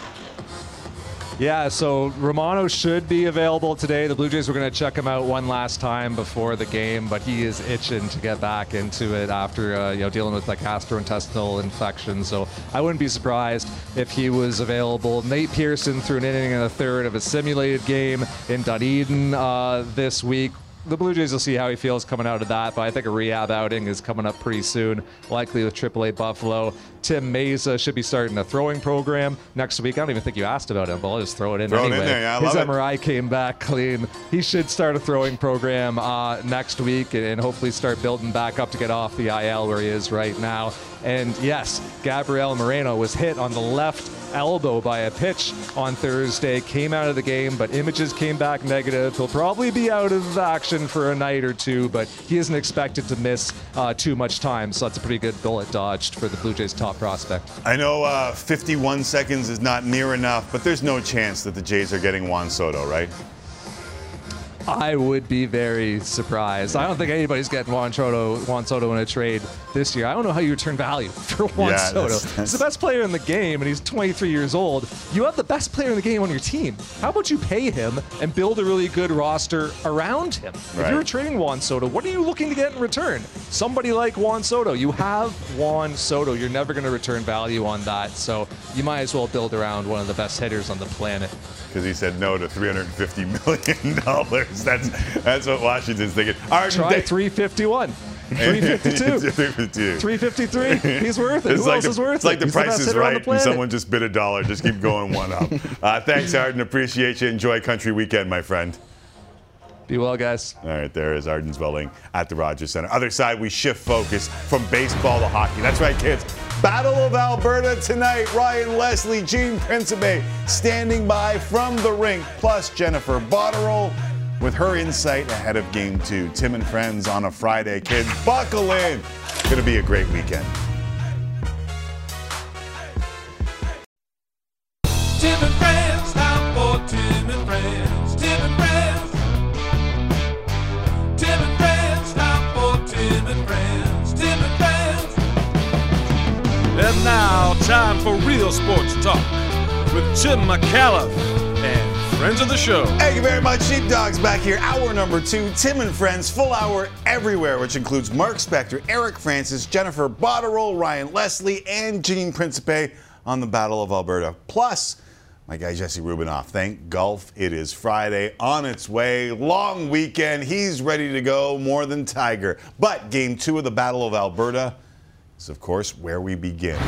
Yeah, so Romano should be available today. The Blue Jays were going to check him out one last time before the game, but he is itching to get back into it after uh, you know dealing with like gastrointestinal infection. So I wouldn't be surprised if he was available. Nate Pearson threw an inning and a third of a simulated game in Dunedin uh, this week. The Blue Jays will see how he feels coming out of that, but I think a rehab outing is coming up pretty soon, likely with AAA Buffalo. Tim Mayza should be starting a throwing program next week. I don't even think you asked about him, but I'll just throw it in Throw it in anyway. there, yeah, His love it. MRI came back clean. He should start a throwing program uh, next week and, and hopefully start building back up to get off the IL where he is right now. And yes, Gabriel Moreno was hit on the left elbow by a pitch on Thursday, came out of the game, but images came back negative. He'll probably be out of action for a night or two, but he isn't expected to miss uh, too much time. So that's a pretty good bullet dodged for the Blue Jays' top prospect. I know uh, 51 seconds is not near enough, but there's no chance that the Jays are getting Juan Soto, right? I would be very surprised. I don't think anybody's getting Juan Soto, Juan Soto in a trade this year. I don't know how you return value for Juan Yeah, Soto. that's- that's- He's the best player in the game, and he's 23 years old. You have the best player in the game on your team. How about you pay him and build a really good roster around him? If you're trading Juan Soto, what are you looking to get in return? Somebody like Juan Soto. You have Juan Soto. You're never going to return value on that. So you might as well build around one of the best hitters on the planet. Because he said no to 350 million dollars. That's that's what Washington's thinking. Arden Try Day- 351. 352. 352. 353. He's worth it. It's Who like else the, is worth it's like it? the He's price best is right, and someone just bid a dollar. Just keep going one up. Uh, thanks, Arden. Appreciate you. Enjoy Country Weekend, my friend. Be well, guys. All right, there is Arden Zwelling at the Rogers Center. Other side, we shift focus from baseball to hockey. That's right, kids. Battle of Alberta tonight. Ryan Leslie, Gene Principe standing by from the rink, plus Jennifer Botterill with her insight ahead of game two. Tim and friends on a Friday, kids. Buckle in. It's going to be a great weekend. Tim and Friends, And now, time for real sports talk with Tim McAuliffe and friends of the show. Thank you very much, Sheepdogs. Back here, hour number two. Tim and Friends, full hour everywhere, which includes Mark Spector, Eric Francis, Jennifer Botterill, Ryan Leslie, and Gene Principe on the Battle of Alberta. Plus, my guy Jesse Rubinoff. Thank golf. It is Friday on its way. Long weekend. He's ready to go more than Tiger. But game two of the Battle of Alberta is, of course, where we begin.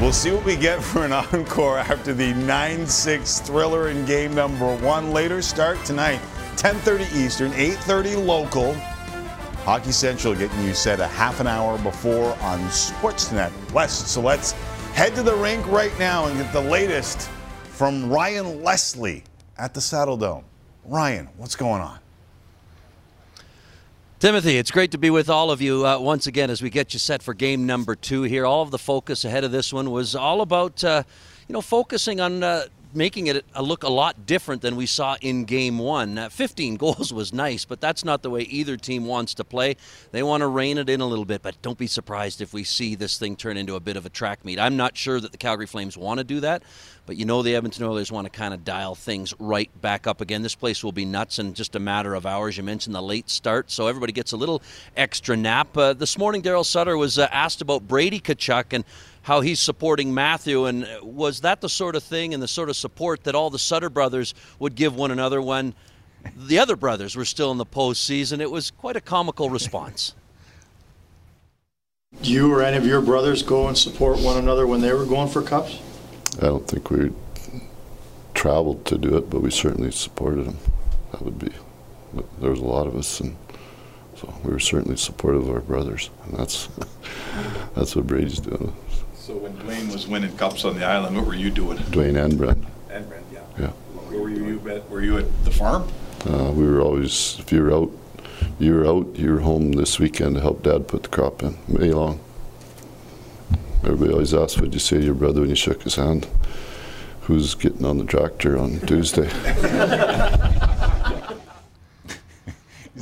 We'll see what we get for an encore after the 9-6 thriller in game number one. Later start tonight, 10:30 Eastern, 8:30 local. Hockey Central getting you set a half an hour before on Sportsnet West. So let's head to the rink right now and get the latest from Ryan Leslie at the Saddledome. Ryan, what's going on? Timothy, it's great to be with all of you uh, once again as we get you set for game number two here. All of the focus ahead of this one was all about, uh, you know, focusing on uh, making it a look a lot different than we saw in game one. Uh, 15 goals was nice, but that's not the way either team wants to play. They want to rein it in a little bit, but don't be surprised if we see this thing turn into a bit of a track meet. I'm not sure that the Calgary Flames want to do that, but you know the Edmonton Oilers want to kind of dial things right back up again. This place will be nuts in just a matter of hours. You mentioned the late start, so everybody gets a little extra nap. Uh, this morning, Daryl Sutter was uh, asked about Brady Tkachuk and how he's supporting Matthew, and was that the sort of thing and the sort of support that all the Sutter brothers would give one another when the other brothers were still in the postseason? It was quite a comical response. Do you or any of your brothers go and support one another when they were going for cups? I don't think we traveled to do it, but we certainly supported them. That would be. There was a lot of us, and so we were certainly supportive of our brothers, and that's that's what Brady's doing. So when Duane was winning cups on the island, what were you doing? Duane and Brent. And Brent, yeah. Yeah. Where were you? at- Were you at the farm? Uh, we were always, if you were out, you were out, you were home this weekend to help Dad put the crop in, May long. Everybody always asked, what'd you say to your brother when you shook his hand? Who's getting on the tractor on Tuesday?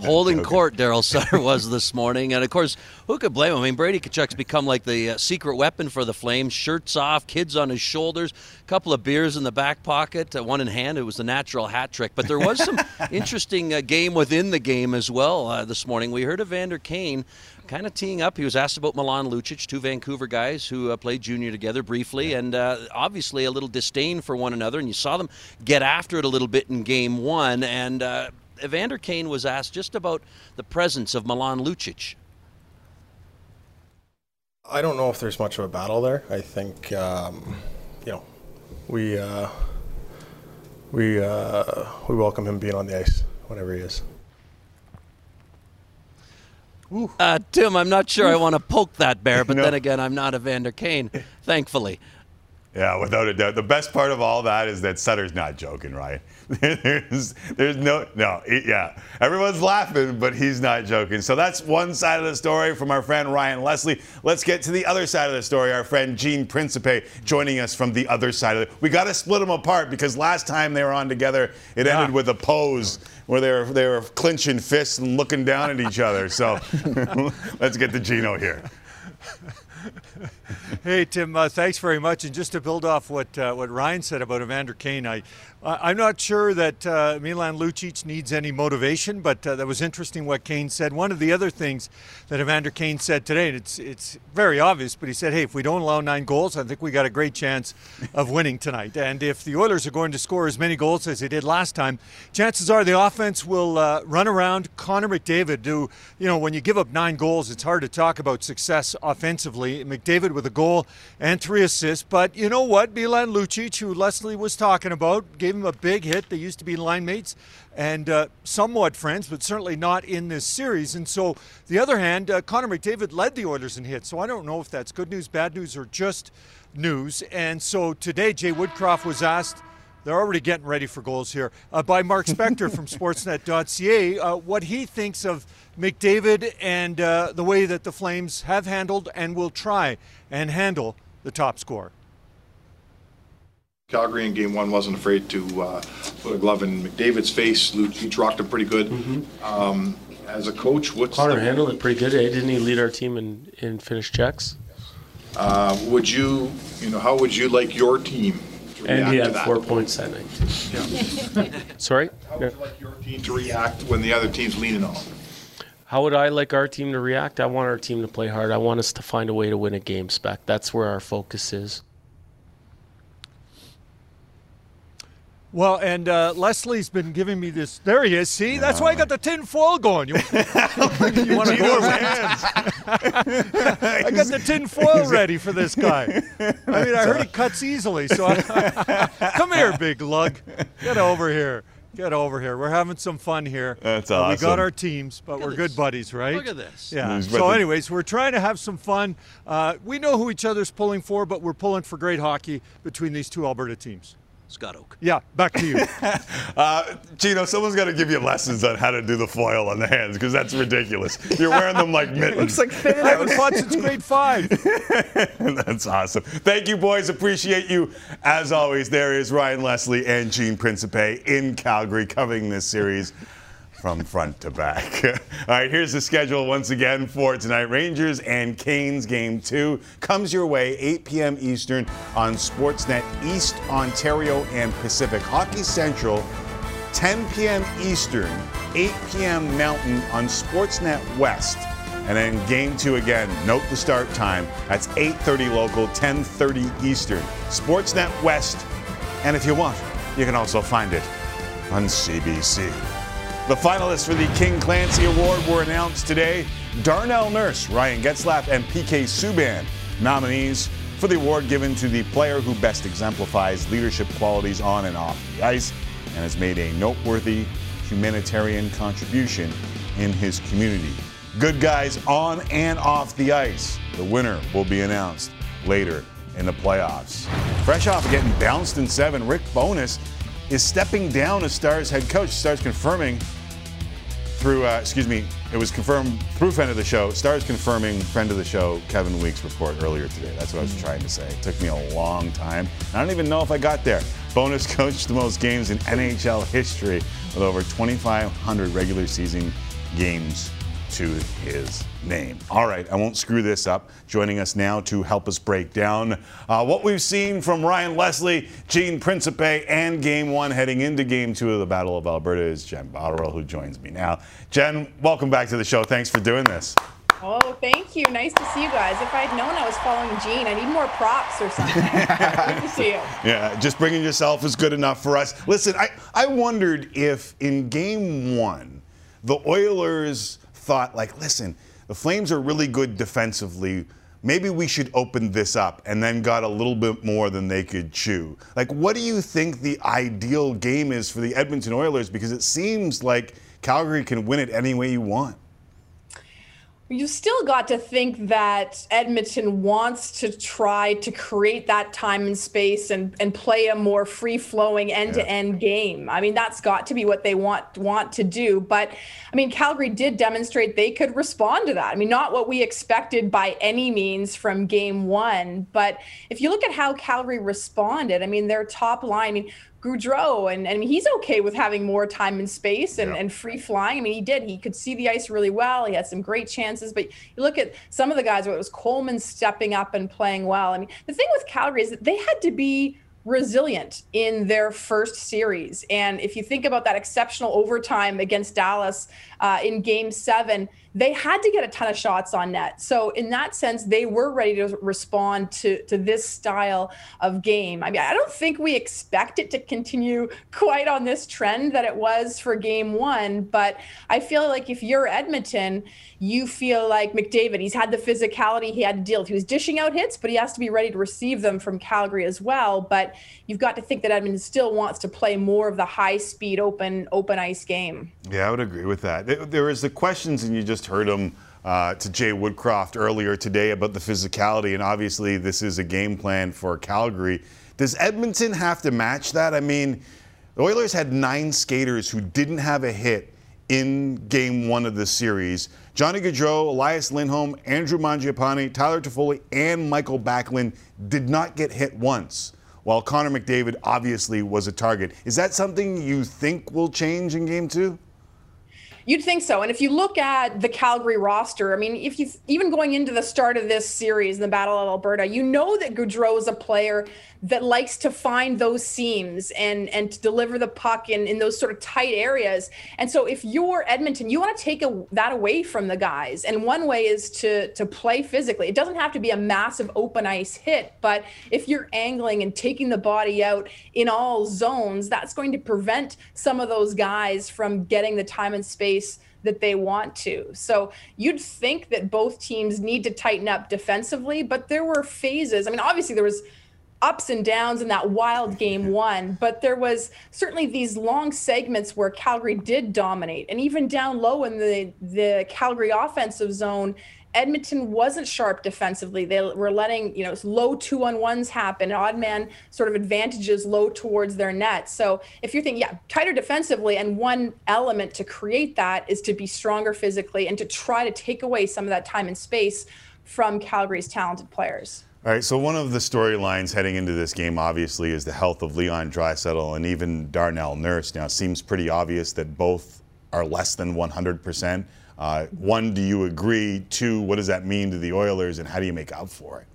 holding court Daryl Sutter was this morning, and of course, who could blame him? I mean, Brady Tkachuk's become like the uh, secret weapon for the Flames. Shirts off, kids on his shoulders, a couple of beers in the back pocket, uh, one in hand. It was the natural hat trick. But there was some interesting uh, game within the game as well uh, this morning. We heard Evander Kane kind of teeing up. He was asked about Milan Lucic, two Vancouver guys who uh, played junior together briefly, and uh, obviously a little disdain for one another. And you saw them get after it a little bit in game one. And uh, Evander Kane was asked just about the presence of Milan Lucic. I don't know if there's much of a battle there. I think, um, you know, we uh, we uh, we welcome him being on the ice whenever he is. Uh, Tim, I'm not sure I want to poke that bear, but No. then again, I'm not Evander Kane, thankfully. Yeah, without a doubt. The best part of all that is that Sutter's not joking, Ryan. there's, there's no, no, yeah. Everyone's laughing, but he's not joking. So that's one side of the story from our friend Ryan Leslie. Let's get to the other side of the story. Our friend Gene Principe joining us from the other side of it. We got to split them apart because last time they were on together, it ended with a pose where they were they were clinching fists and looking down at each other. So let's get to Gino here. Hey Tim, uh, thanks very much. And just to build off what uh, what Ryan said about Evander Kane, I- I'm not sure that uh, Milan Lucic needs any motivation, but uh, that was interesting what Kane said. One of the other things that Evander Kane said today, and it's it's very obvious, but he said, "Hey, if we don't allow nine goals, I think we got a great chance of winning tonight. And if the Oilers are going to score as many goals as they did last time, chances are the offense will uh, run around Connor McDavid. Do you know when you give up nine goals, it's hard to talk about success offensively. McDavid with a goal and three assists, but you know what? Milan Lucic, who Leslie was talking about, gave him a big hit. They used to be line mates and uh, somewhat friends, but certainly not in this series. And so, the other hand, uh, Connor McDavid led the Oilers in hits. So I don't know if that's good news, bad news, or just news. And so today, Jay Woodcroft was asked. They're already getting ready for goals here uh, by Mark Spector from Sportsnet.ca. Uh, what he thinks of McDavid and uh, the way that the Flames have handled and will try and handle the top scorer. Calgary in game one wasn't afraid to uh, put a glove in McDavid's face. Lucic rocked him pretty good. Um, as a coach, what's Connor the- handled it pretty good. eh? Didn't he lead our team in, in finished checks? Uh, would you, you know, how would you like your team to And react he to had that? four points that night. Sorry? How would you like your team to react when the other team's leaning on? How would I like our team to react? I want our team to play hard. I want us to find a way to win a game spec. That's where our focus is. Well, and uh, Leslie's been giving me this. There he is. See, that's why I got the tin foil going. You, you want to go? Gino's I got the tin foil ready for this guy. I mean, I heard he cuts easily. So, I, come here, big lug. Get over here. Get over here. We're having some fun here. That's Uh, We got our teams, but Look we're at good buddies, right? Look at this. Yeah. So, anyways, we're trying to have some fun. Uh, we know who each other's pulling for, but we're pulling for great hockey between these two Alberta teams. Scott Oak. Yeah, back to you. Uh, Gino, someone's got to give you lessons on how to do the foil on the hands because that's ridiculous. You're wearing them like mittens. I haven't fought since grade five. That's awesome. Thank you, boys. Appreciate you. As always, there is Ryan Leslie and Gene Principe in Calgary covering this series from front to back. All right, here's the schedule once again for tonight. Rangers and Canes game two comes your way 8 p.m. Eastern on Sportsnet East Ontario and Pacific. Hockey Central 10 p.m. Eastern, 8 p.m. Mountain on Sportsnet West. And then game two again. Note the start time. That's 8:30 local, 10:30 Eastern. Sportsnet West. And if you want, you can also find it on CBC. The finalists for the King Clancy Award were announced today. Darnell Nurse, Ryan Getzlaf, and PK Subban, nominees for the award given to the player who best exemplifies leadership qualities on and off the ice and has made a noteworthy humanitarian contribution in his community. Good guys on and off the ice. The winner will be announced later in the playoffs. Fresh off getting bounced in seven, Rick Bowness is stepping down as Stars head coach. Stars confirming through, uh, excuse me, it was confirmed through friend of the show. Stars confirming friend of the show Kevin Weekes report earlier today. That's what I was trying to say. It took me a long time. I don't even know if I got there. Bowness coached the most games in NHL history with over 2,500 regular season games to his name. All right, I won't screw this up. Joining us now to help us break down uh, what we've seen from Ryan Leslie, Gene Principe, and Game One heading into Game Two of the Battle of Alberta is Jen Botterill, who joins me now. Jen, welcome back to the show. Thanks for doing this. Oh, thank you. Nice to see you guys. If I'd known I was following Gene, I need more props or something. Good to see you. Yeah, just bringing yourself is good enough for us. Listen, I, I wondered if in game one, the Oilers thought, like, listen, the Flames are really good defensively. Maybe we should open this up and then got a little bit more than they could chew. Like, what do you think the ideal game is for the Edmonton Oilers? Because it seems like Calgary can win it any way you want. You still got to think that Edmonton wants to try to create that time and space and, and play a more free flowing end to end game. I mean, that's got to be what they want want to do. But I mean, Calgary did demonstrate they could respond to that. I mean, not what we expected by any means from game one. But if you look at how Calgary responded, I mean, their top line, I mean, Gaudreau, and, and he's okay with having more time and space and, and free flying. I mean, he did. He could see the ice really well. He had some great chances. But you look at some of the guys, where it was Coleman stepping up and playing well. I mean, the thing with Calgary is that they had to be resilient in their first series. And if you think about that exceptional overtime against Dallas uh, in game seven, they had to get a ton of shots on net. So in that sense, they were ready to respond to, to this style of game. I mean, I don't think we expect it to continue quite on this trend that it was for game one, but I feel like if you're Edmonton, you feel like McDavid, he's had the physicality he had to deal with. He was dishing out hits, but he has to be ready to receive them from Calgary as well. But you've got to think that Edmonton still wants to play more of the high speed, open, open ice game. Yeah, I would agree with that. There is the questions, and you just heard him uh, to Jay Woodcroft earlier today about the physicality, and obviously this is a game plan for Calgary. Does Edmonton have to match that? I mean, the Oilers had nine skaters who didn't have a hit in game one of the series. Johnny Gaudreau, Elias Lindholm, Andrew Mangiapane, Tyler Toffoli, and Michael Backlund did not get hit once, while Connor McDavid obviously was a target. Is that something you think will change in game two? You'd think so. And if you look at the Calgary roster, I mean, if you even going into the start of this series, the Battle of Alberta, you know that Gaudreau is a player that likes to find those seams and and to deliver the puck in, in those sort of tight areas. And so if you're Edmonton, you want to take a, that away from the guys. And one way is to to play physically. It doesn't have to be a massive open ice hit, but if you're angling and taking the body out in all zones, that's going to prevent some of those guys from getting the time and space that they want to. So you'd think that both teams need to tighten up defensively, but there were phases. I mean, obviously there was ups and downs in that wild game one, but there was certainly these long segments where Calgary did dominate. And even down low in the, the Calgary offensive zone, Edmonton wasn't sharp defensively. They were letting, you know, low two on ones happen, odd man sort of advantages low towards their net. So if you're thinking, yeah, tighter defensively, and one element to create that is to be stronger physically and to try to take away some of that time and space from Calgary's talented players. All right, so one of the storylines heading into this game, obviously, is the health of Leon Draisaitl and even Darnell Nurse. Now, it seems pretty obvious that both are less than 100%. Uh, one, do you agree? Two, what does that mean to the Oilers, and how do you make up for it?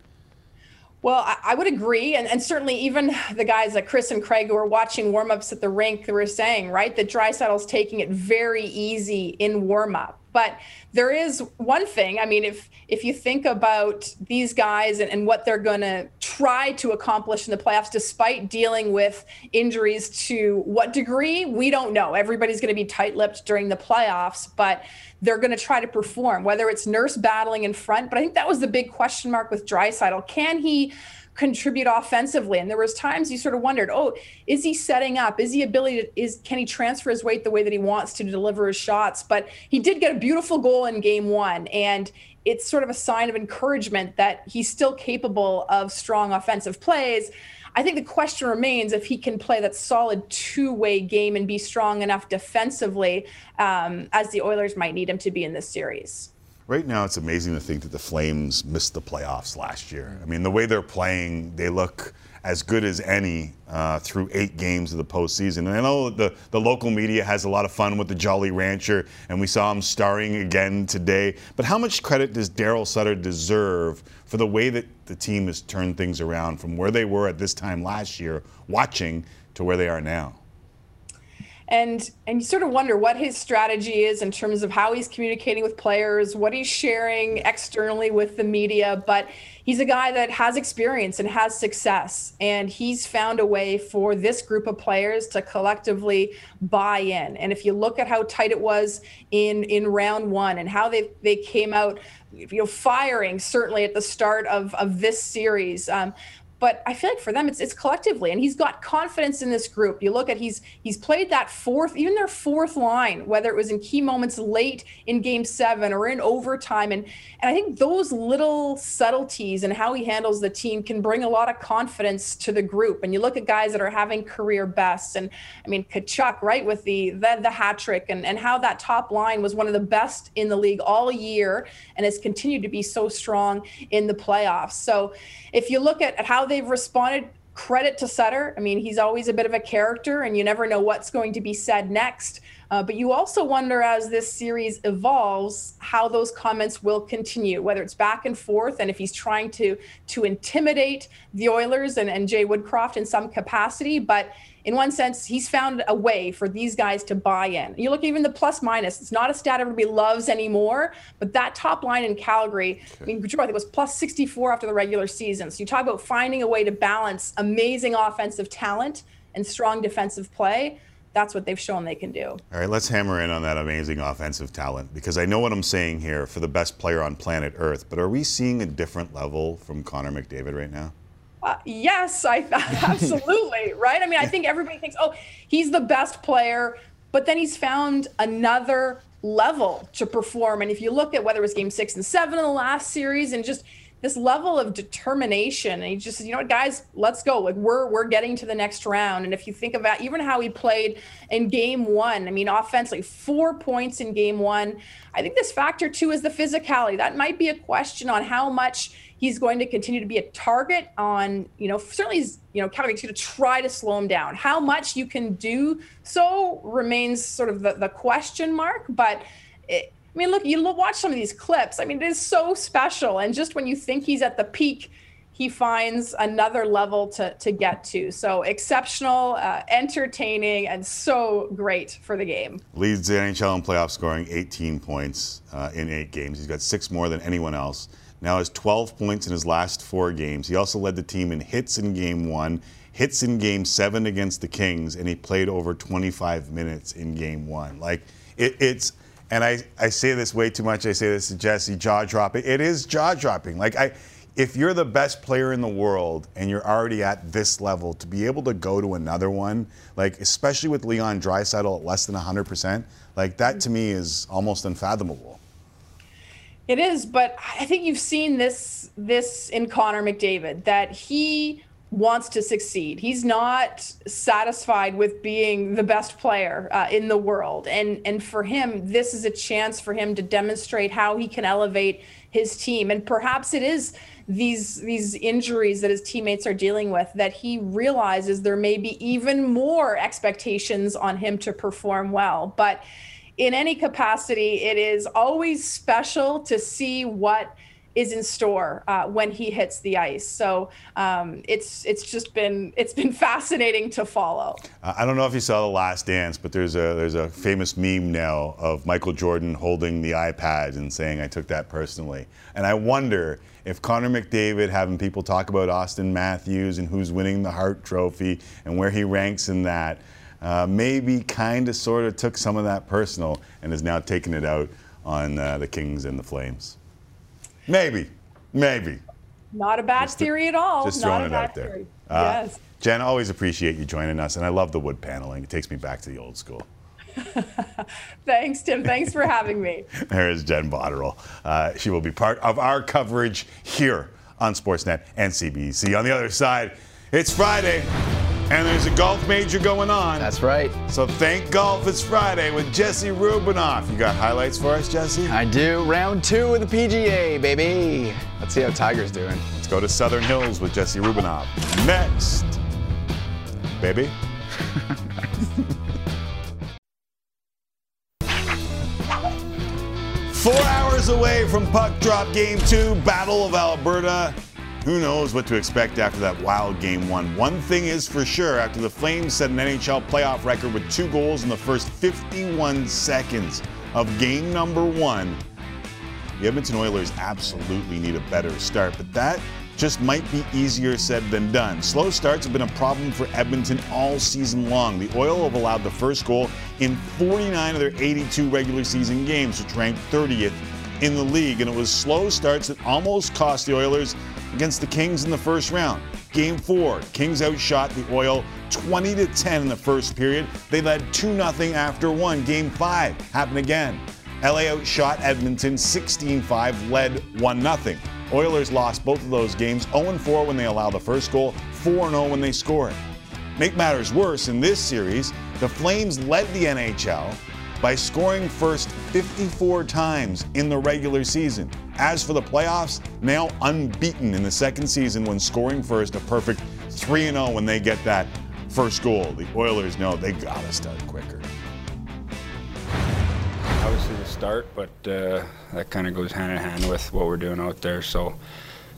Well, I, I would agree, and, and certainly even the guys like Chris and Craig who were watching warmups at the rink they were saying, right, that Draisaitl's taking it very easy in warmup. But there is one thing. I mean, if if you think about these guys and, and what they're going to try to accomplish in the playoffs, despite dealing with injuries to what degree, we don't know. Everybody's going to be tight-lipped during the playoffs, but they're going to try to perform. Whether it's Nurse battling in front, but I think that was the big question mark with Draisaitl. Can he? Contribute offensively. And there was times you sort of wondered, oh, is he setting up? Is he ability to, is can he transfer his weight the way that he wants to, deliver his shots? But he did get a beautiful goal in game one. And it's sort of a sign of encouragement that he's still capable of strong offensive plays. I think the question remains if he can play that solid two way game and be strong enough defensively um, as the Oilers might need him to be in this series. Right now, it's amazing to think that the Flames missed the playoffs last year. I mean, the way they're playing, they look as good as any uh, through eight games of the postseason. And I know the, the local media has a lot of fun with the Jolly Rancher, and we saw him starring again today. But how much credit does Daryl Sutter deserve for the way that the team has turned things around from where they were at this time last year, watching, to where they are now? And and you sort of wonder what his strategy is in terms of how he's communicating with players, what he's sharing externally with the media. But he's a guy that has experience and has success, and he's found a way for this group of players to collectively buy in. And if you look at how tight it was in in round one and how they they came out, you know, firing certainly at the start of of this series. Um, But I feel like for them, it's it's collectively, and he's got confidence in this group. You look at he's he's played that fourth, even their fourth line, whether it was in key moments late in Game Seven or in overtime, and and I think those little subtleties and how he handles the team can bring a lot of confidence to the group. And you look at guys that are having career bests, and I mean Tkachuk, right, with the the, the hat trick, and and how that top line was one of the best in the league all year, and has continued to be so strong in the playoffs. So if you look at, at how they've responded, credit to Sutter. I mean, he's always a bit of a character, and you never know what's going to be said next. Uh, but you also wonder as this series evolves how those comments will continue, whether it's back and forth, and if he's trying to to intimidate the Oilers and, and Jay Woodcroft in some capacity. But in one sense, he's found a way for these guys to buy in. You look even the plus minus; it's not a stat everybody loves anymore. But that top line in Calgary, I mean, Gaudreau, I think was plus 64 after the regular season. So you talk about finding a way to balance amazing offensive talent and strong defensive play that's what they've shown they can do. All right, let's hammer in on that amazing offensive talent because I know what I'm saying here for the best player on planet Earth, but are we seeing a different level from Connor McDavid right now? Uh, yes, I absolutely right. I mean, I think everybody thinks, oh, he's the best player, but then he's found another level to perform. And if you look at whether it was Game Six and Seven in the last series, and just this level of determination. And he just says you know what guys let's go. Like we're we're getting to the next round. And if you think about even how he played in game one i mean offensively four points in game one. I think this factor too is the physicality. That might be a question on how much he's going to continue to be a target on you know certainly he's you know Calgary's going to try to slow him down. How much you can do so remains sort of the, the question mark. But I mean, look, you look, watch some of these clips. I mean, it is so special. And just when you think he's at the peak, he finds another level to, to get to. So exceptional, uh, entertaining, and so great for the game. Leads the NHL in playoff scoring 18 points uh, in eight games. He's got six more than anyone else. Now has 12 points in his last four games. He also led the team in hits in game one, hits in game seven against the Kings, and he played over 25 minutes in game one. Like, it, it's and I, I say this way too much. I say this to Jesse, jaw dropping. It is jaw dropping. Like I, if you're the best player in the world and you're already at this level, to be able to go to another one, like especially with Leon Draisaitl at less than 100%, like that to me is almost unfathomable. It is, but I think you've seen this this in Connor McDavid that he wants to succeed. He's not satisfied with being the best player uh, in the world. And and for him, this is a chance for him to demonstrate how he can elevate his team. And perhaps it is these these injuries that his teammates are dealing with that he realizes there may be even more expectations on him to perform well. But in any capacity, it is always special to see what is in store uh, when he hits the ice. So um, it's it's just been it's been fascinating to follow. I don't know if you saw the Last Dance, but there's a there's a famous meme now of Michael Jordan holding the iPad and saying, "I took that personally." And I wonder if Connor McDavid having people talk about Auston Matthews and who's winning the Hart Trophy and where he ranks in that. Uh, maybe kind of sort of took some of that personal and is now taking it out on uh, the Kings and the Flames. Maybe, maybe. Not a bad Just- theory at all. Just Not throwing a it bad out there. Uh, yes. Jen, always appreciate you joining us, and I love the wood paneling. It takes me back to the old school. Thanks, Tim. Thanks for having me. There is Jen Botterill. Uh, she will be part of our coverage here on Sportsnet and CBC. On the other side, it's Friday, and there's a golf major going on. That's right. So thank golf it's Friday with Jesse Rubinoff. You got highlights for us, Jesse? I do. Round two of the PGA, baby. Let's see how Tiger's doing. Let's go to Southern Hills with Jesse Rubinoff. Next, baby. Four hours away from puck drop game two, Battle of Alberta. Who knows what to expect after that wild game one? One thing is for sure after the Flames set an NHL playoff record with two goals in the first 51 seconds of game number one, the Edmonton Oilers absolutely need a better start, but that just might be easier said than done. Slow starts have been a problem for Edmonton all season long. The Oil have allowed the first goal in 49 of their 82 regular season games, which ranked 30th in the league, and it was slow starts that almost cost the Oilers against the Kings in the first round. Game four, Kings outshot the Oil 20 to 10 in the first period. They led 2 0 after one. Game five happened again. LA outshot Edmonton 16 5, led 1 0. Oilers lost both of those games 0 4 when they allowed the first goal, 4 0 when they scored. Make matters worse, in this series, the Flames led the NHL by scoring first 54 times in the regular season. As for the playoffs, now unbeaten in the second season when scoring first, a perfect 3 0 when they get that first goal. The Oilers know they got to start quicker. obviously the start, but uh, that kind of goes hand in hand with what we're doing out there. So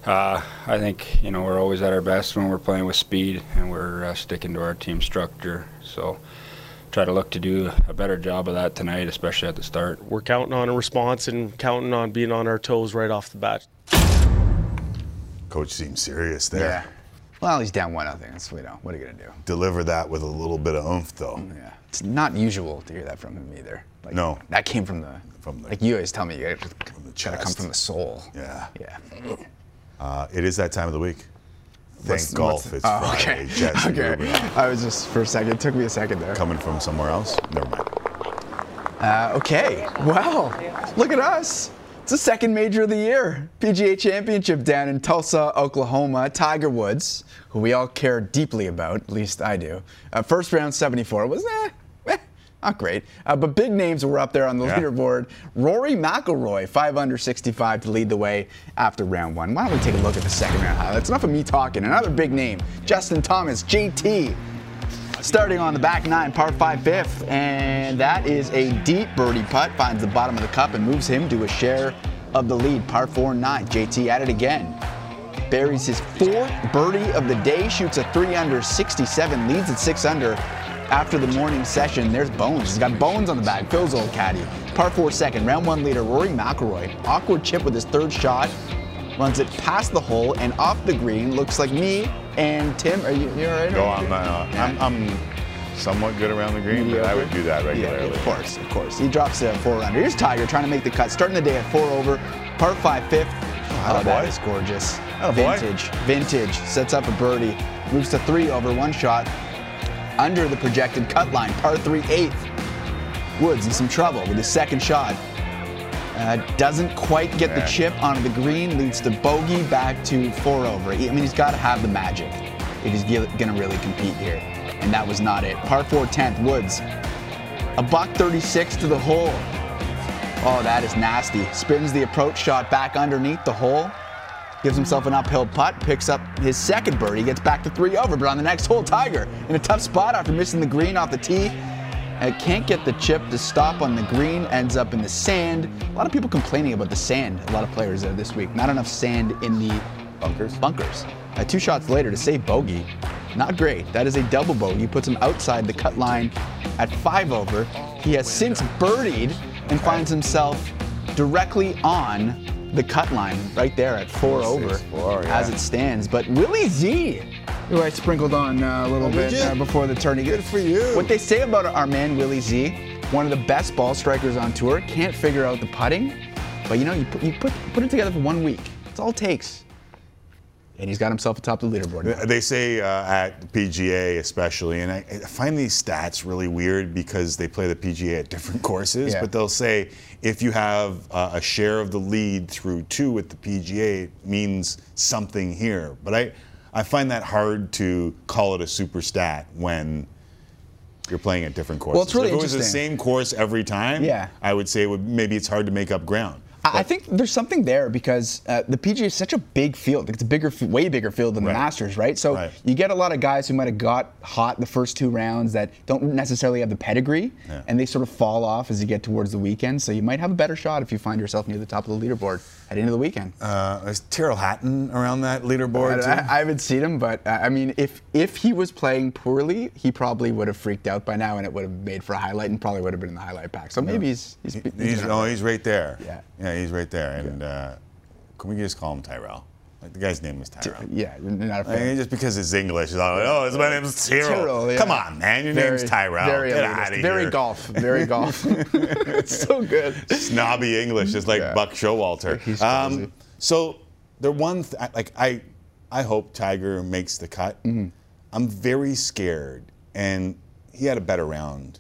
uh, I think you know we're always at our best when we're playing with speed and we're uh, sticking to our team structure. So try to look to do a better job of that tonight, especially at the start. We're counting on a response and counting on being on our toes right off the bat. Coach seems serious there. Yeah. Well, he's down one nothing. That's you know what are you gonna do? Deliver that with a little bit of oomph, though. Yeah. It's not usual to hear that from him either. Like, No. That came from the from the like you always tell me. You gotta, gotta come from the soul. Yeah. Yeah. Uh, it is that time of the week. Thank What's- golf. what's- It's oh, Friday. okay. Jesse okay. I was just for a second. It took me a second there. Coming from somewhere else? Never mind. Uh, okay. Well, look at us. It's the second major of the year. PGA Championship down in Tulsa, Oklahoma. Tiger Woods, who we all care deeply about, at least I do. Uh, first round 74 was eh, not great. Uh, but big names were up there on the Yeah. leaderboard. Rory McIlroy, 5 under 65 to lead the way after round one. Why don't we take a look at the second round highlights? Enough of me talking. Another big name, Justin Thomas, JT, starting on the back nine, par five fifth, and that is a deep birdie putt. Finds the bottom of the cup and moves him to a share of the lead. Par four nine. JT at it again. Buries his fourth birdie of the day. Shoots a three under 67. Leads at six under. After the morning session, there's Bones. He's got Bones on the back. Phil's old caddy. Par four second. Round one leader Rory McIlroy. Awkward chip with his third shot. Runs it past the hole and off the green. Looks like me and Tim. Are you, you all right? No, I'm, uh, I'm, I'm somewhat good around the green, but I would do that regularly. Yeah, of course, of course. He drops a four under. Here's Tiger trying to make the cut. Starting the day at four over, par five fifth. Oh, that attaboy. is gorgeous. Attaboy. Vintage, vintage. Sets up a birdie. Moves to three over, one shot. Under the projected cut line, par three eighth. Woods in some trouble with his second shot. Uh, doesn't quite get the chip onto the green, leads to bogey back to four over. I mean, he's got to have the magic if he's going to really compete here. And that was not it. Par 4 10th, Woods. A buck 36 to the hole. Oh, that is nasty. Spins the approach shot back underneath the hole. Gives himself an uphill putt, picks up his second birdie, gets back to three over. But on the next hole, Tiger in a tough spot after missing the green off the tee. Uh, can't get the chip to stop on the green, ends up in the sand. A lot of people complaining about the sand, a lot of players there this week. Not enough sand in the bunkers. Bunkers. Uh, two shots later to save bogey. Not great. That is a double bogey. Puts him outside the cut line at five over. He has since birdied and finds himself directly on the cut line right there at four over four, yeah. as it stands. But Willie Z, who I sprinkled on uh, a little Oh, bit you? uh, before the tourney. Good for you. What they say about our man Willie Z, one of the best ball strikers on tour, can't figure out the putting, but you know you put you put put it together for one week. That's all it takes. And he's got himself atop the leaderboard. They say uh, at PGA especially, and I, I find these stats really weird because they play the PGA at different courses, Yeah. but they'll say if you have uh, a share of the lead through two with the PGA, it means something here. But I, I find that hard to call it a super stat when you're playing at different courses. Well, it's really if it was the same course every time, Yeah. I would say it would, maybe it's hard to make up ground. I I think there's something there because uh, the PGA is such a big field. It's a bigger, way bigger field than Right. the Masters, right? So Right. you get a lot of guys who might have got hot the first two rounds that don't necessarily have the pedigree, Yeah. and they sort of fall off as you get towards the weekend. So you might have a better shot if you find yourself near the top of the leaderboard at the end of the weekend. Uh, is Tyrrell Hatton around that leaderboard too? I, I haven't seen him, but uh, I mean, if if he was playing poorly, he probably would have freaked out by now, and it would have made for a highlight, and probably would have been in the highlight pack. So maybe he's he's, he's, He's, doing oh, he's right there. Yeah. Yeah, he's right there. And uh, can we just call him Tyrell? Like the guy's name is Tyrell. Yeah, you're not a I fan. mean, just because it's English, it's all like, oh, my name's Tyrell. Tyrell, yeah. Come on, man, your Very- name's Tyrell. Very, Get out of very here. golf. Very golf. it's so good. Snobby English, just like Buck Showalter. He's Um, crazy. so the one, th- I- like I, I hope Tiger makes the cut. Mm-hmm. I'm very scared, and he had a better round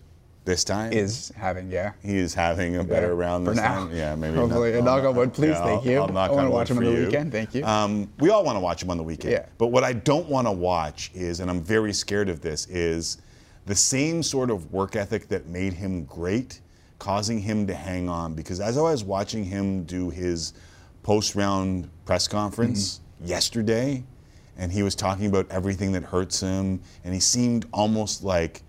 this time. Is having, yeah. He is having a better round For this now. time. Yeah, maybe. Hopefully. not- Knock on wood, please. Yeah, Thank I'll- you. I'll I wanna watch him on the you. weekend. Thank you. Um, we all want to watch him on the weekend. Yeah. But what I don't want to watch is, and I'm very scared of this, is the same sort of work ethic that made him great, causing him to hang on. Because as I was watching him do his post-round press conference Mm-hmm. yesterday, and he was talking about everything that hurts him, and he seemed almost like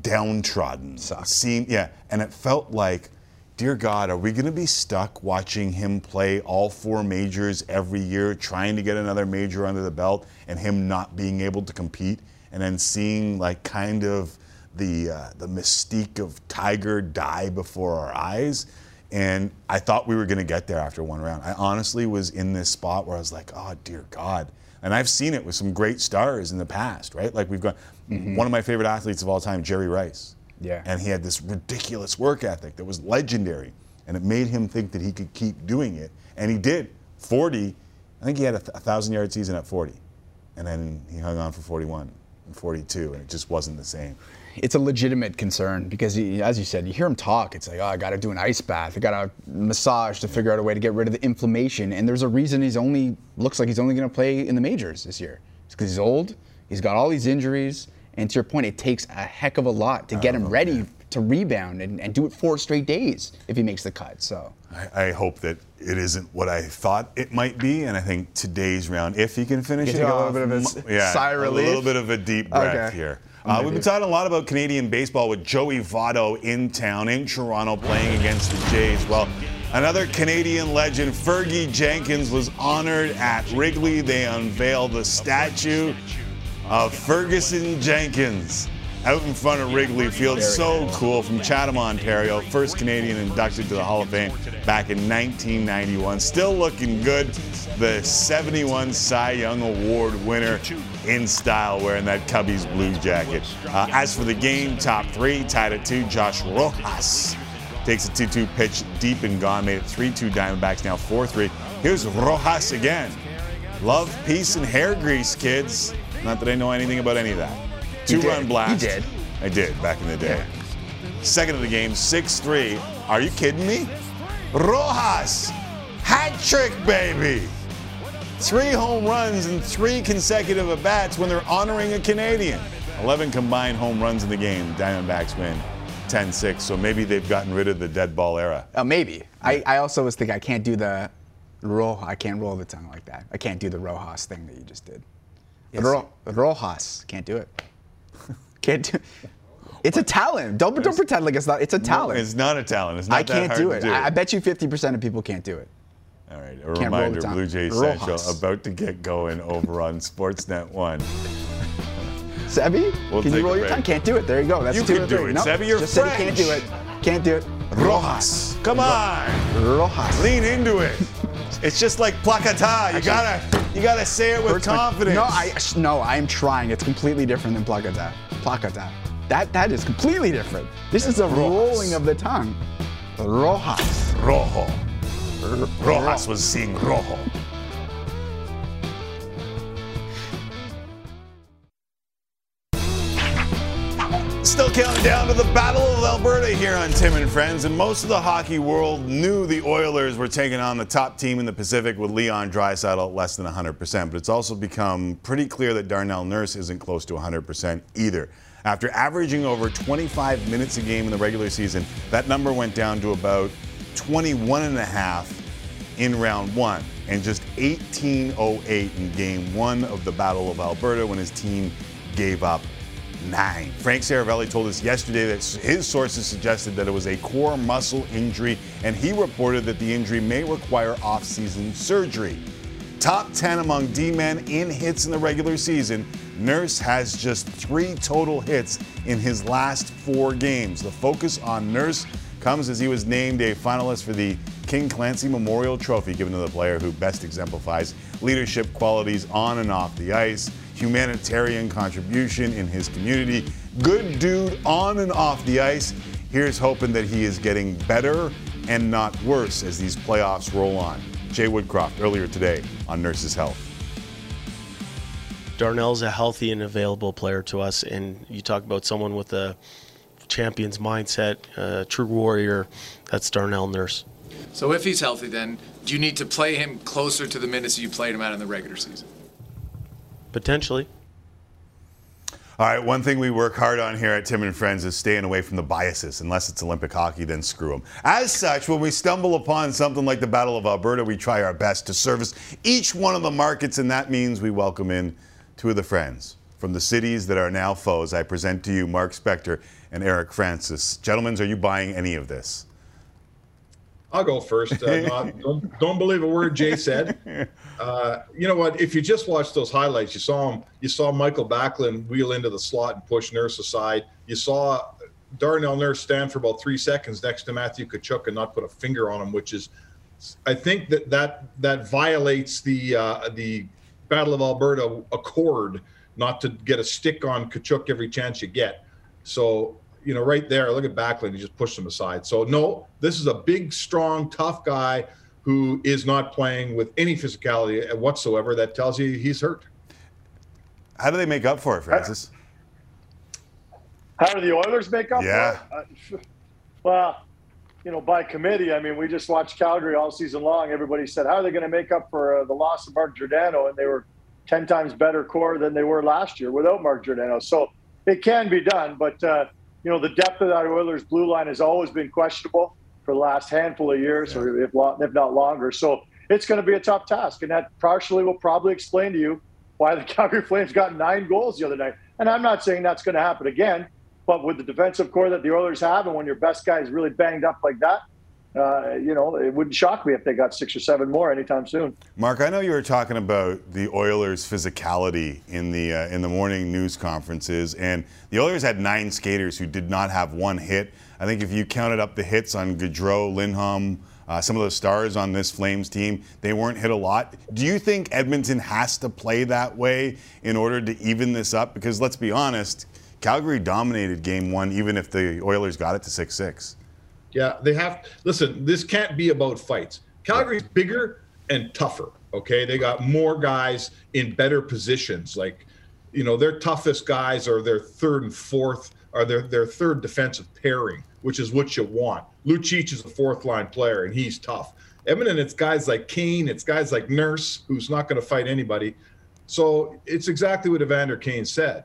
downtrodden. Seemed, yeah, and it felt like, dear God, are we going to be stuck watching him play all four majors every year, trying to get another major under the belt, and him not being able to compete, and then seeing like kind of the uh, the mystique of Tiger die before our eyes? And I thought we were going to get there after one round. I honestly was in this spot where I was like, oh, dear God. And I've seen it with some great stars in the past, right? Like we've got mm-hmm. one of my favorite athletes of all time, Jerry Rice. Yeah. And he had this ridiculous work ethic that was legendary. And it made him think that he could keep doing it. And he did. 40, I think he had a, 1,000 yard season at 40. And then he hung on for 41 and 42, and it just wasn't the same. it's a legitimate concern because, he, as you said, you hear him talk. It's like, oh, I got to do an ice bath. I got to massage to figure out a way to get rid of the inflammation. And there's a reason he's only looks like he's only going to play in the majors this year. It's because he's old. He's got all these injuries, and to your point, it takes a heck of a lot to get oh, him ready to rebound and, and do it four straight days if he makes the cut. So. I, I hope that it isn't what I thought it might be, and I think today's round, if he can finish it take a off, little bit of a yeah, sigh a relief? little bit of a deep breath Okay. here. Uh, we've been talking a lot about Canadian baseball with Joey Votto in town in Toronto playing against the Jays. Well, another Canadian legend, Fergie Jenkins, was honored at Wrigley. They unveiled the statue of Ferguson Jenkins out in front of Wrigley Field. So cool from Chatham, Ontario. First Canadian inducted to the Hall of Fame back in 1991. Still looking good. The 71 Cy Young Award winner in style wearing that Cubbies blue jacket. Uh, as for the game, top three tied at two. Josh Rojas takes a 2 2 pitch deep and gone, made it 3 2 Diamondbacks, now 4 3. Here's Rojas again. Love, peace, and hair grease, kids. Not that I know anything about any of that. Two run blast. You did. I did back in the day. Second of the game, 6 3. Are you kidding me? Rojas, hat trick, baby. Three home runs and three consecutive at bats when they're honoring a Canadian. 11 combined home runs in the game. Diamondbacks win 10 6. So maybe they've gotten rid of the dead ball era. Uh, maybe. I, I also was thinking I can't do the ro. I can't roll the tongue like that. I can't do the Rojas thing that you just did. Yes. Ro, Rojas can't do it. Can't do. It's a talent. Don't don't pretend like it's not. It's a talent. It's not a talent. It's not I can't do it. do. I, I bet you 50% of people can't do it. All right, a Can't reminder. Blue Jays Rojas. Central about to get going over on Sportsnet 1. Sebby, We'll can you roll your tongue? Can't do it. There you go. That's You two can do three. it. No, Sebi, you're just said he can't do it. Can't do it. Rojas, come on. Rojas. Lean into it. It's just like placata. You gotta, you gotta say it with Hurts my- confidence. No, I no, I'm trying. It's completely different than placata. Placata. That that is completely different. This is a rolling of the tongue. Rojas. Rojo. Rojas was seeing rojo. Still counting down to the Battle of Alberta here on Tim and Friends, and most of the hockey world knew the Oilers were taking on the top team in the Pacific with Leon at less than 100%. But it's also become pretty clear that Darnell Nurse isn't close to 100% either. After averaging over 25 minutes a game in the regular season, that number went down to about 21 and a half in round one and just 1808 in game one of the Battle of Alberta when his team gave up nine. Frank Seravalli told us yesterday that his sources suggested that it was a core muscle injury, and he reported that the injury may require offseason surgery. Top 10 among D men in hits in the regular season, Nurse has just three total hits in his last four games. The focus on Nurse comes as he was named a finalist for the King Clancy Memorial Trophy given to the player who best exemplifies leadership qualities on and off the ice, humanitarian contribution in his community, good dude on and off the ice. Here's hoping that he is getting better and not worse as these playoffs roll on. Jay Woodcroft earlier today on Nurses Health. Darnell's a healthy and available player to us, and you talk about someone with a champion's mindset, a true warrior. That's Darnell Nurse. So if he's healthy, then do you need to play him closer to the minutes you played him out in the regular season? Potentially. All right, one thing we work hard on here at Tim and Friends is staying away from the biases. Unless it's Olympic hockey, then screw them. As such, when we stumble upon something like the Battle of Alberta, we try our best to service each one of the markets, and that means we welcome in two of the friends from the cities that are now foes. I present to you Mark Spector and Eric Francis. Gentlemen, are you buying any of this? I'll go first. Uh, not, don't, don't believe a word Jay said. Uh, you know what? If you just watch those highlights, you saw him. You saw Mikael Backlund wheel into the slot and push Nurse aside. You saw Darnell Nurse stand for about three seconds next to Matthew Tkachuk and not put a finger on him, which is, I think that that that violates the uh, the Battle of Alberta accord not to get a stick on Tkachuk every chance you get. So you know, right there, look at Backlund. He just pushed him aside. So no, this is a big, strong, tough guy who is not playing with any physicality whatsoever. That tells you he's hurt. How do they make up for it, Francis? How do the Oilers make up Yeah. for it? Uh, well, you know, by committee. I mean, we just watched Calgary all season long. Everybody said, how are they going to make up for uh, the loss of Mark Giordano? And they were 10 times better core than they were last year without Mark Giordano. So it can be done. But, uh, you know, the depth of that Oilers blue line has always been questionable for the last handful of years, or if, if not longer. So it's going to be a tough task. And that partially will probably explain to you why the Calgary Flames got nine goals the other night. And I'm not saying that's going to happen again, but with the defensive core that the Oilers have, and when your best guy is really banged up like that, uh, you know, it wouldn't shock me if they got six or seven more anytime soon. Mark, I know you were talking about the Oilers' physicality in the uh, in the morning news conferences, and the Oilers had nine skaters who did not have one hit. I think if you counted up the hits on Gaudreau, Lindholm, uh, some of the stars on this Flames team, they weren't hit a lot. Do you think Edmonton has to play that way in order to even this up? Because let's be honest, Calgary dominated Game One, even if the Oilers got it to six six. Yeah, they have. Listen, this can't be about fights. Calgary's bigger and tougher. Okay, they got more guys in better positions. Like, you know, their toughest guys are their third and fourth, are their their third defensive pairing, which is what you want. Lucic is a fourth line player, and he's tough. Edmonton, it's guys like Kane, it's guys like Nurse, who's not going to fight anybody. So it's exactly what Evander Kane said.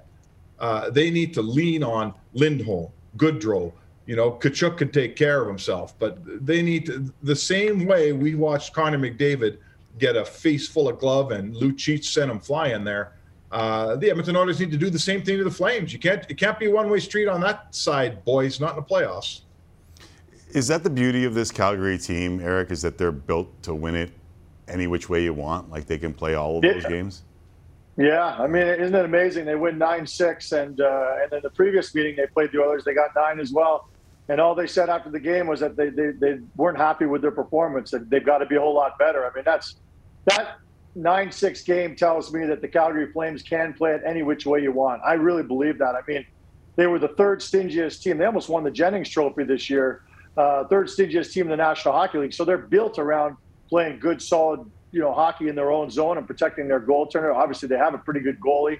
Uh, they need to lean on Lindholm, Goodrow. You know, Tkachuk can take care of himself, but they need to, the same way we watched Connor McDavid get a face full of glove and Lucic sent him flying there. Uh, the Edmonton Oilers need to do the same thing to the Flames. You can't it can't be a one way street on that side, boys. Not in the playoffs. Is that the beauty of this Calgary team, Eric? Is that they're built to win it any which way you want? Like they can play all of those games? Yeah, I mean, isn't it amazing? They win nine six, and uh, and then the previous meeting they played the Oilers, they got nine as well. And all they said after the game was that they they, they weren't happy with their performance, and they've got to be a whole lot better. I mean, that's that nine six game tells me that the Calgary Flames can play it any which way you want. I really believe that. I mean, they were the third stingiest team. They almost won the Jennings Trophy this year. Uh, third stingiest team in the National Hockey League. So they're built around playing good, solid, you know, hockey in their own zone and protecting their goaltender. Obviously, they have a pretty good goalie,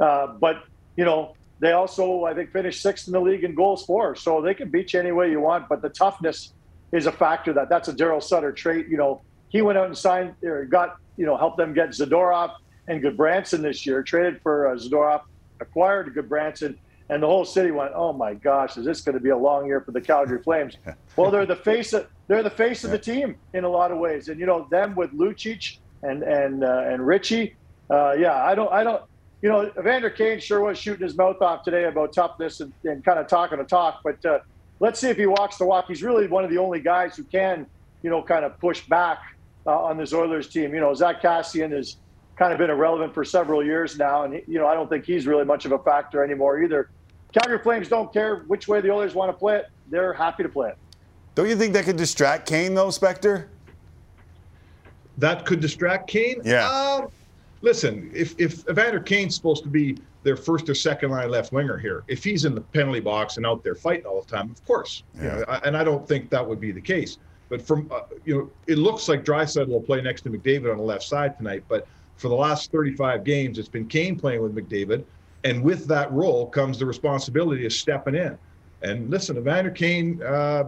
uh, but you know, they also I think finished sixth in the league in goals for. So they can beat you any way you want. But the toughness is a factor. That that's a Daryl Sutter trait. You know, he went out and signed or got you know helped them get Zadorov and Gudbranson this year. Traded for uh, Zadorov, acquired Gudbranson. And the whole city went, "Oh my gosh, is this going to be a long year for the Calgary Flames?" well, they're the face of they're the face of the team in a lot of ways, and you know them with Lucic and and uh, and Ritchie. Uh, yeah, I don't I don't you know Evander Kane sure was shooting his mouth off today about toughness and, and kind of talking a talk, but uh, let's see if he walks the walk. He's really one of the only guys who can you know kind of push back uh, on this Oilers team. You know, Zack Kassian has kind of been irrelevant for several years now, and you know I don't think he's really much of a factor anymore either. Calgary Flames don't care which way the Oilers want to play it; they're happy to play it. Don't you think that could distract Kane though, Spector? That could distract Kane. Yeah. Um, listen, if if Evander Kane's supposed to be their first or second line left winger here, if he's in the penalty box and out there fighting all the time, of course. You know, I- and I don't think that would be the case. But from uh, you know, it looks like Draisaitl will play next to McDavid on the left side tonight. But for the last 35 games, it's been Kane playing with McDavid, and with that role comes the responsibility of stepping in. And listen, Evander Kane, uh,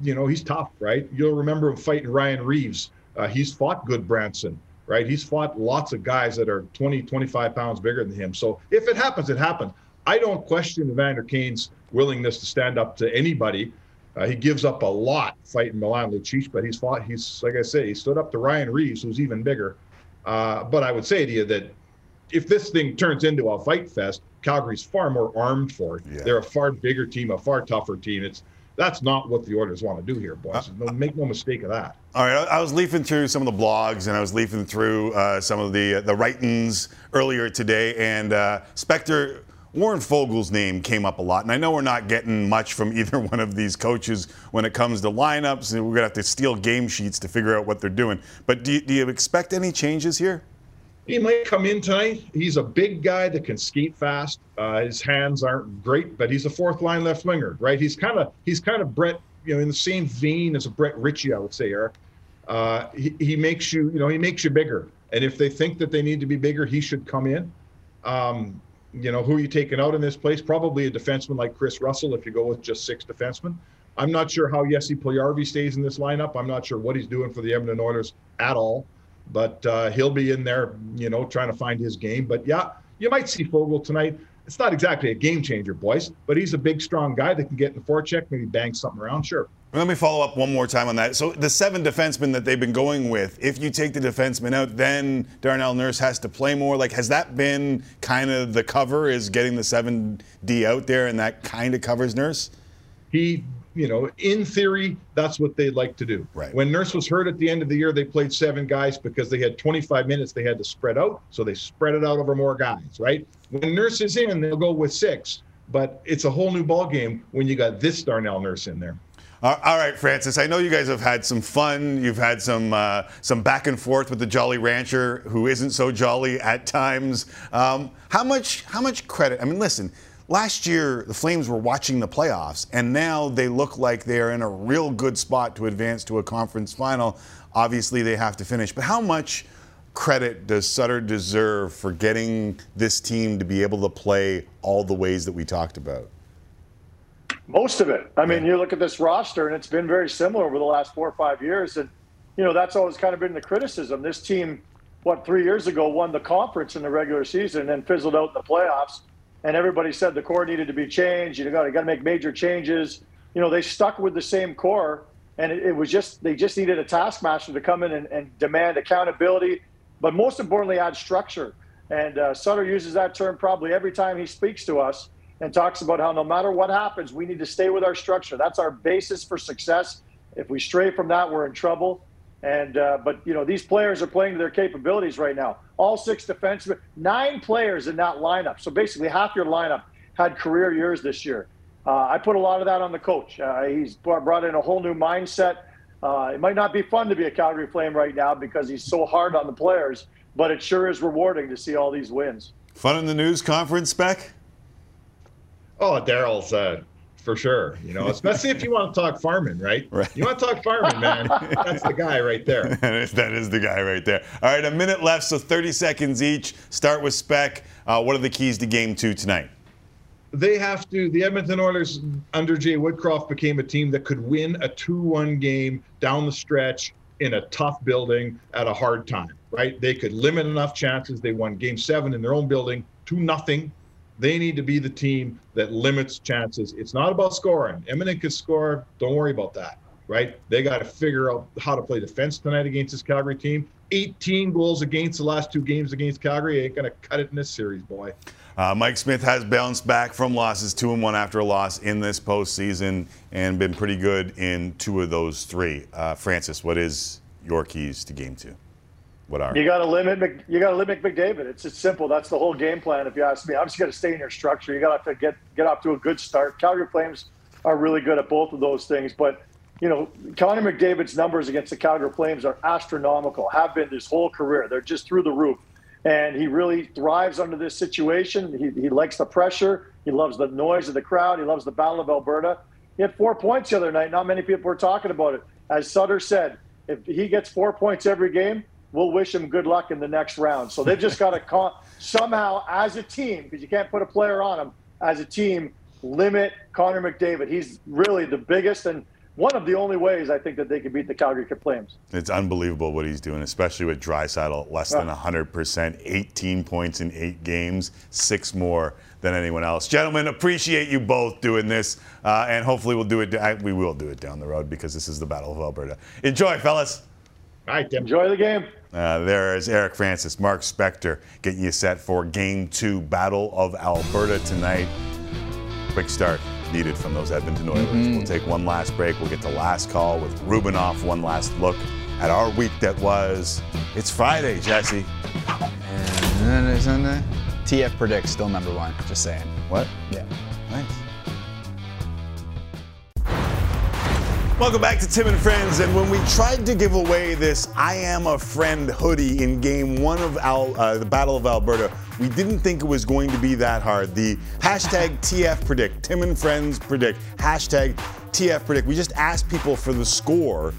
you know, he's tough, right? You'll remember him fighting Ryan Reaves. Uh, he's fought Gudbranson, right? He's fought lots of guys that are 20, 25 pounds bigger than him. So if it happens, it happens. I don't question Evander Kane's willingness to stand up to anybody. Uh, he gives up a lot fighting Milan Lucic, but he's fought. He's like I say, he stood up to Ryan Reaves, who's even bigger. Uh, but I would say to you that if this thing turns into a fight fest, Calgary's far more armed for it. They're a far bigger team, a far tougher team. It's that's not what the Oilers want to do here, boys. No, make no mistake of that. All right, I was leafing through some of the blogs and I was leafing through uh, some of the the writings earlier today, and uh, Spector Warren Foegele's name came up a lot. And I know we're not getting much from either one of these coaches when it comes to lineups, and we're gonna have to steal game sheets to figure out what they're doing. But do you, do you expect any changes here? He might come in tonight. He's a big guy that can skate fast. Uh, his hands aren't great, but he's a fourth line left winger, right? He's kind of he's kind of Brett, you know, in the same vein as a Brett Ritchie, I would say, Eric. Uh, he, he makes you, you know, he makes you bigger. And if they think that they need to be bigger, he should come in. Um, you know, who are you taking out in this place? Probably a defenseman like Kris Russell if you go with just six defensemen. I'm not sure how Jesse Puljujarvi stays in this lineup. I'm not sure what he's doing for the Edmonton Oilers at all, but uh, he'll be in there, you know, trying to find his game. But yeah, you might see Foegele tonight. It's not exactly a game changer, boys, but he's a big, strong guy that can get in the forecheck, maybe bang something around. Sure. Let me follow up one more time on that. So the seven defensemen that they've been going with, if you take the defenseman out, then Darnell Nurse has to play more. Like, has that been kind of the cover? Is getting the seven D out there, and that kind of covers Nurse? He, you know, in theory, that's what they'd like to do. Right. When Nurse was hurt at the end of the year, they played seven guys because they had 25 minutes they had to spread out. So they spread it out over more guys, right? When Nurse is in, they'll go with six. But it's a whole new ball game when you got this Darnell Nurse in there. All right, Francis. I know you guys have had some fun. You've had some uh, some back and forth with the Jolly Rancher, who isn't so jolly at times. Um, how much how much credit? I mean, listen. Last year, the Flames were watching the playoffs, and now they look like they're in a real good spot to advance to a conference final. Obviously, they have to finish. But how much credit does Sutter deserve for getting this team to be able to play all the ways that we talked about? Most of it. I mean, you look at this roster, and it's been very similar over the last four or five years. And, you know, that's always kind of been the criticism. This team, what, three years ago won the conference in the regular season and then fizzled out in the playoffs. And everybody said the core needed to be changed. You know got to make major changes. You know, they stuck with the same core. And it, it was just, they just needed a taskmaster to come in and, and demand accountability, but most importantly, add structure. And uh, Sutter uses that term probably every time he speaks to us and talks about how no matter what happens, we need to stay with our structure. That's our basis for success. If we stray from that, we're in trouble. And uh, but you know these players are playing to their capabilities right now. All six defensemen, nine players in that lineup. So basically, half your lineup had career years this year. Uh, I put a lot of that on the coach. Uh, he's brought in a whole new mindset. Uh, it might not be fun to be a Calgary Flame right now because he's so hard on the players, but it sure is rewarding to see all these wins. Fun in the news conference, Spec? Oh, Daryl's uh, for sure. You know, especially if you want to talk farming, right? Right. You want to talk farming, man. That's the guy right there. that, is, that is the guy right there. All right, a minute left, so 30 seconds each. Start with Spec. Uh, what are the keys to game two tonight? They have to. The Edmonton Oilers under Jay Woodcroft became a team that could win a 2-1 game down the stretch in a tough building at a hard time. Right? They could limit enough chances. They won Game Seven in their own building, two nothing. They need to be the team that limits chances. It's not about scoring. Edmonton can score. Don't worry about that. Right? They got to figure out how to play defense tonight against this Calgary team. 18 goals against the last two games against Calgary ain't going to cut it in this series, boy. Uh, Mike Smith has bounced back from losses, two and one after a loss in this postseason, and been pretty good in two of those three. Uh, Francis, what is your keys to game two? What You got to limit. You got to limit McDavid. It's just simple. That's the whole game plan. If you ask me, I'm just going to stay in your structure. You got to get get off to a good start. Calgary Flames are really good at both of those things, but you know, Connor McDavid's numbers against the Calgary Flames are astronomical, have been his whole career. They're just through the roof. And he really thrives under this situation. He, he likes the pressure. He loves the noise of the crowd. He loves the Battle of Alberta. He had four points the other night. Not many people were talking about it. As Sutter said, if he gets four points every game, we'll wish him good luck in the next round. So they've just got to con- somehow, as a team, because you can't put a player on them, as a team, limit Connor McDavid. He's really the biggest and one of the only ways I think that they could beat the Calgary Flames. It's unbelievable what he's doing, especially with Draisaitl less than 100%, 18 points in eight games, six more than anyone else. Gentlemen, appreciate you both doing this, uh, and hopefully we'll do it. We will do it down the road because this is the Battle of Alberta. Enjoy, fellas. All right, Tim. Enjoy the game. Uh, there is Eric Francis, Mark Spector getting you set for Game Two, Battle of Alberta tonight. Quick start needed from those Edmonton Oilers. We'll take one last break. We'll get to last call with Rubinoff. One last look at our week that was. It's Friday, Jesse. And then isn't it? TF predicts still number one. Just saying. What? Yeah. Nice. Welcome back to Tim and Friends. And when we tried to give away this I Am a Friend hoodie in game one of Al, uh, the Battle of Alberta, we didn't think it was going to be that hard. The hashtag TF predict, Tim and Friends predict, hashtag TF predict. We just asked people for the score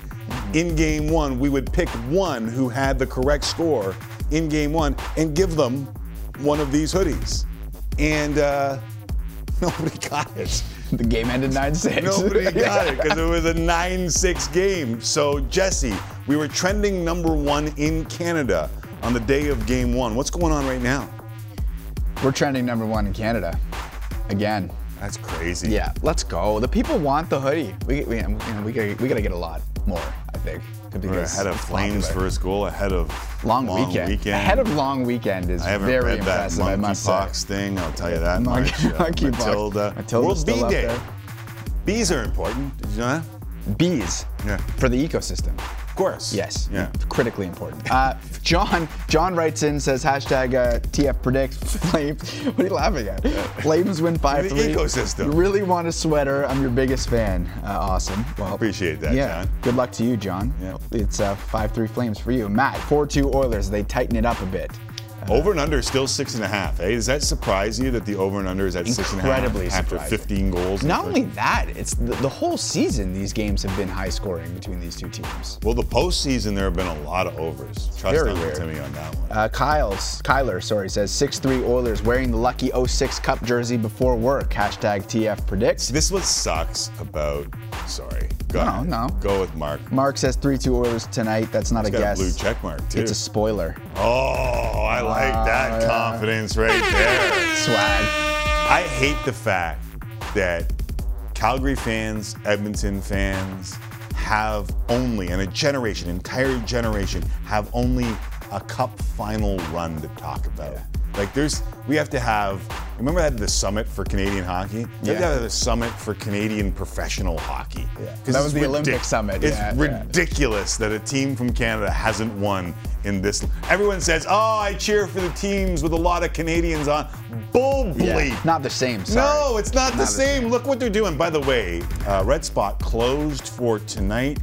in game one. We would pick one who had the correct score in game one and give them one of these hoodies. And uh, nobody got it. The game ended 9 6. Nobody got it because it was a 9 6 game. So, Jesse, we were trending number one in Canada on the day of game one. What's going on right now? We're trending number one in Canada. Again. That's crazy. Yeah, let's go. The people want the hoodie. We, we, you know, we, gotta, we gotta get a lot more, I think. Because ahead of Flames popular. first goal, ahead of Long, weekend. Ahead of long weekend is very read that impressive, I must say. monkeypox thing. I'll tell you that Monkey- much. Uh, monkeypox. Matilda. Matilda's World Bee Day. there. Bees are important. Did you know that? Bees. Yeah. For the ecosystem. Of course. Yes. Yeah. Critically important. Uh, John John writes in says hashtag uh, TF predicts. Flames. What are you laughing at? Flames win five The three. ecosystem. You really want a sweater? I'm your biggest fan. Uh, awesome. Well, Appreciate that, yeah. John. Good luck to you, John. Yeah. It's uh, five three Flames for you. Matt four two Oilers. They tighten it up a bit. Over and under is still six and a half. Eh? Does that surprise you that the over and under is at six and a half Incredibly after surprising. 15 goals? Not only that, it's the, the whole season. These games have been high scoring between these two teams. Well, the postseason there have been a lot of overs. Trust Very weird. Timmy on that one. Uh, Kyle's Kyler, sorry, says 6-3 Oilers wearing the lucky 06 Cup jersey before work. Hashtag TF predicts. This what sucks about. Sorry. Go No, ahead. no. Go with Mark. Mark says 3-2 Oilers tonight. That's not He's a got guess. a blue check mark too. It's a spoiler. oh, I like ah, that Oh, yeah. confidence right there. Swag. I hate the fact that Calgary fans, Edmonton fans have only, and a generation, entire generation, have only a cup final run to talk about. Like there's, we have to have. Remember that the summit for Canadian hockey? We have to Yeah. have a summit for Canadian professional hockey. Yeah. That was the Olympic summit, It's yeah, yeah. ridiculous that a team from Canada hasn't won in this. Everyone says, "Oh, I cheer for the teams with a lot of Canadians on." Bull Yeah, bleep. Not the same. Sorry. No, it's not, the Not the same. Look what they're doing. By the way, uh, Red Spot closed for tonight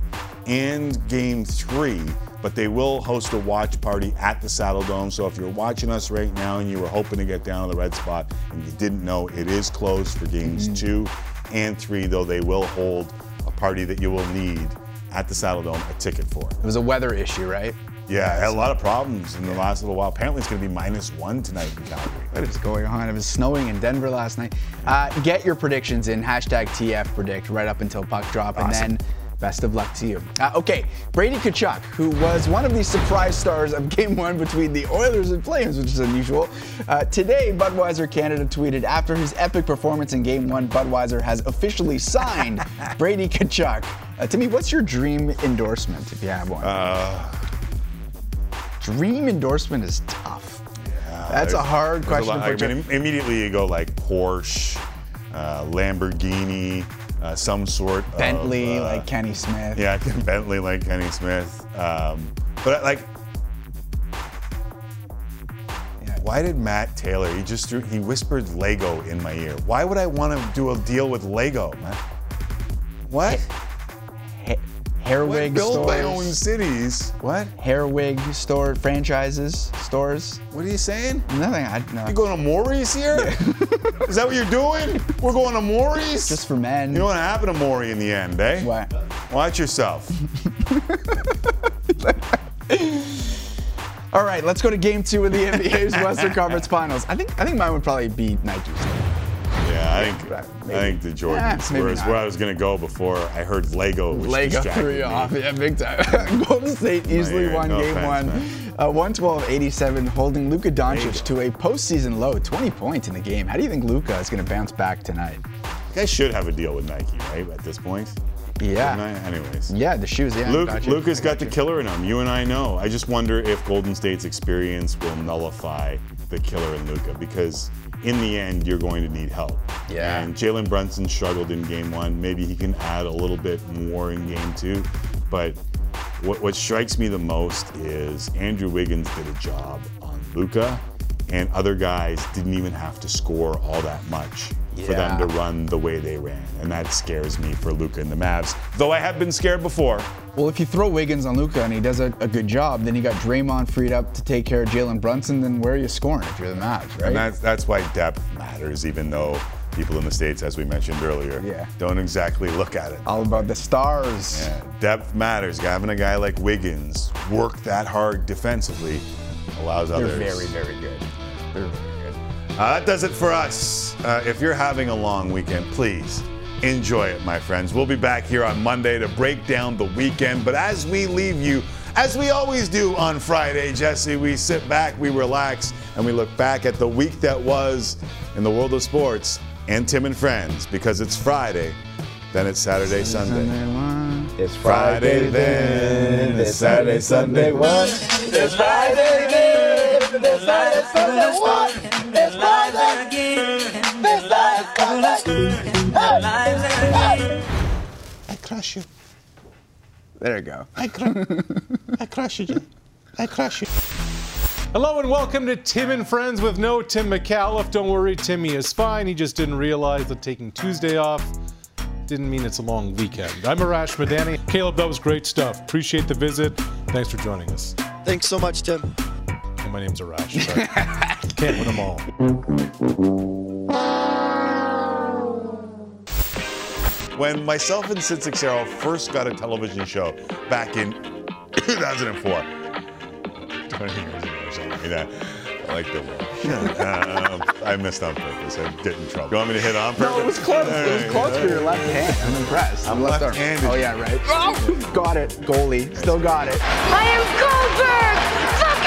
and Game Three, but they will host a watch party at the Saddledome. So if you're watching us right now and you were hoping to get down to the Red Spot and you didn't know, it is closed for Games Two and Three. Though they will hold a party that you will need at the Saddledome a ticket for. It was a weather issue, right? Yeah, had a lot of problems in the last little while. Apparently, it's going to be minus one tonight in Calgary. What is going on? It was snowing in Denver last night. Uh, get your predictions in hashtag TF predict right up until puck drop, and then best of luck to you. Uh, okay, Brady Tkachuk, who was one of the surprise stars of Game One between the Oilers and Flames, which is unusual. Uh, today, Budweiser Canada tweeted after his epic performance in Game One, Budweiser has officially signed Brady Tkachuk. Uh, Timmy, what's your dream endorsement if you have one? Uh, dream endorsement is tough. That's a hard there's a question lot- to I mean, immediately you go like Porsche, uh, Lamborghini, uh, some sort Bentley, of, uh, like Kenny Smith. Yeah, Bentley like Kenny Smith. Um, but like, why did Matt Taylor? He just threw, he whispered Lego in my ear. Why would I want to do a deal with Lego, man? What? Ha- hair What? wig Build stores. my own cities. What? Hair wig store franchises stores. What are you saying? Nothing. I no. You going to Maury's here? Is that what you're doing? We're going to Maury's? Just for men. You know what happened to Maury in the end, eh? What? Watch yourself. All right, let's go to Game Two of the NBA's Western Conference Finals. I think I think mine would probably be Nikes. Yeah, I think I think the Jordans. Maybe Whereas where I was gonna go before, I heard Lego. Which Lego you me. off, yeah, big time. Golden State easily yeah, won no Game offense, One, uh, 112-87, holding Luka Doncic to a postseason low, 20 points in the game. How do you think Luka is going to bounce back tonight? Guys should have a deal with Nike, right? At this point. Yeah. Anyways. Yeah, the shoes. Yeah. Luke, got Luka's got the killer in him. You and I know. I just wonder if Golden State's experience will nullify the killer in Luka because in the end, you're going to need help. Yeah. And Jalen Brunson struggled in game one. Maybe he can add a little bit more in game two. But what, what strikes me the most is Andrew Wiggins did a job on Luka, and other guys didn't even have to score all that much for them to run the way they ran. And that scares me for Luka and the Mavs. Though I have been scared before. Well, if you throw Wiggins on Luka and he does a, a good job, then you got Draymond freed up to take care of Jalen Brunson. Then where are you scoring if you're the Mavs, right? And that's that's why depth matters, even though people in the states, as we mentioned earlier, Yeah. don't exactly look at it. All about the stars. Yeah, depth matters. Having a guy like Wiggins work that hard defensively allows They're others. very, very good. They're very good. Uh, that does it for us. Uh, if you're having a long weekend, please enjoy it, my friends. We'll be back here on Monday to break down the weekend. But as we leave you, as we always do on Friday, Jesse, we sit back, we relax, and we look back at the week that was in the world of sports and Tim and Friends because it's Friday, then it's Saturday, Sunday. It's Friday then, it's Saturday, Sunday, one. It's Friday then It's Friday, Sunday, what? It's Friday again. It's Friday, Sunday. I crush you. There you go. I, cr- I crush you. I crush you. Hello and welcome to Tim and Friends with no Tim Micallef. Don't worry, Timmy is fine. He just didn't realize that taking Tuesday off didn't mean it's a long weekend. I'm Arash Madani. Caleb, that was great stuff. Appreciate the visit. Thanks for joining us. Thanks so much, Tim. And my name's Arash. but Can't win them all. When myself and Sid Seixeiro first got a television show back in 2004, 20 years ago or something like that, I like the um, I missed on purpose. I get in trouble. You want me to hit on purpose? No, it was close. It was close for your left hand. I'm impressed. I'm Left arm. left-handed. Oh yeah, right. Oh, got it. Goalie. Still got it. I am Goldberg, the goalie.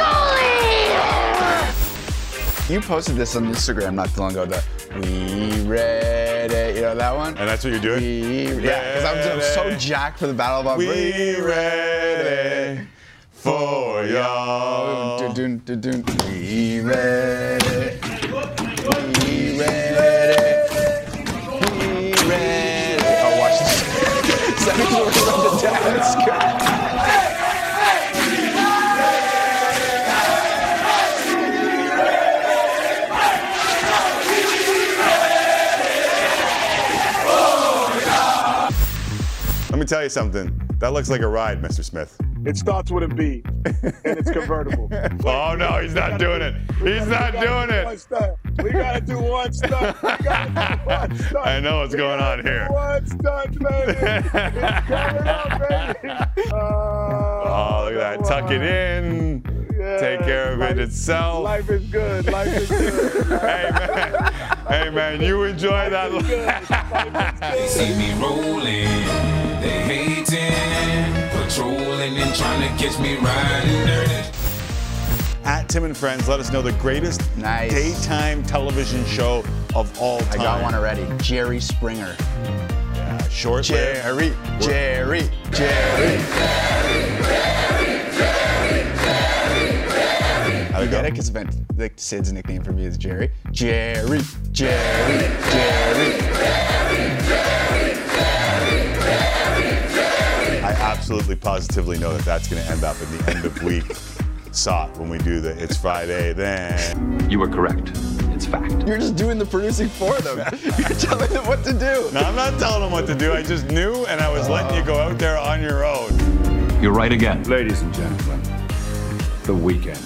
You posted this on Instagram not too long ago. The we read it. You know that one? And that's what you're doing? We, yeah, because I was, I was so jacked for the Battle of Alberta. We ready for y'all. We read it. We read it. We read it. Oh, watch this. Seconds of the dance. Me tell you something. That looks like a ride, Mr. Smith. It starts with a B, and it's convertible. Oh no, he's not doing it. He's not doing One it. We gotta do one stunt. We gotta do one stunt. I know what's going on here. One stunt, baby. It's coming up, baby. Oh, oh, look at that. Tuck it in. Take care of it itself. Life is good. Life is good. hey man. Hey man, you enjoy that. They see me rolling, they hating, patrolling and trying to catch me riding dirty. At Tim and Friends, let us know the greatest Nice. daytime television show of all time. I got one already. Jerry Springer. Yeah, short Jerry, Jerry, Jerry. How'd You it get go? it? Because like Sid's nickname for me is Jerry. Jerry, Jerry, Jerry. I absolutely positively know that that's going to end up in the end of week SOT when we do the It's Friday then. You were correct. It's fact. You're just doing the producing for them. You're telling them what to do. No, I'm not telling them what to do. I just knew, and I was letting you go out there on your own. You're right again. Ladies and gentlemen, the weekend.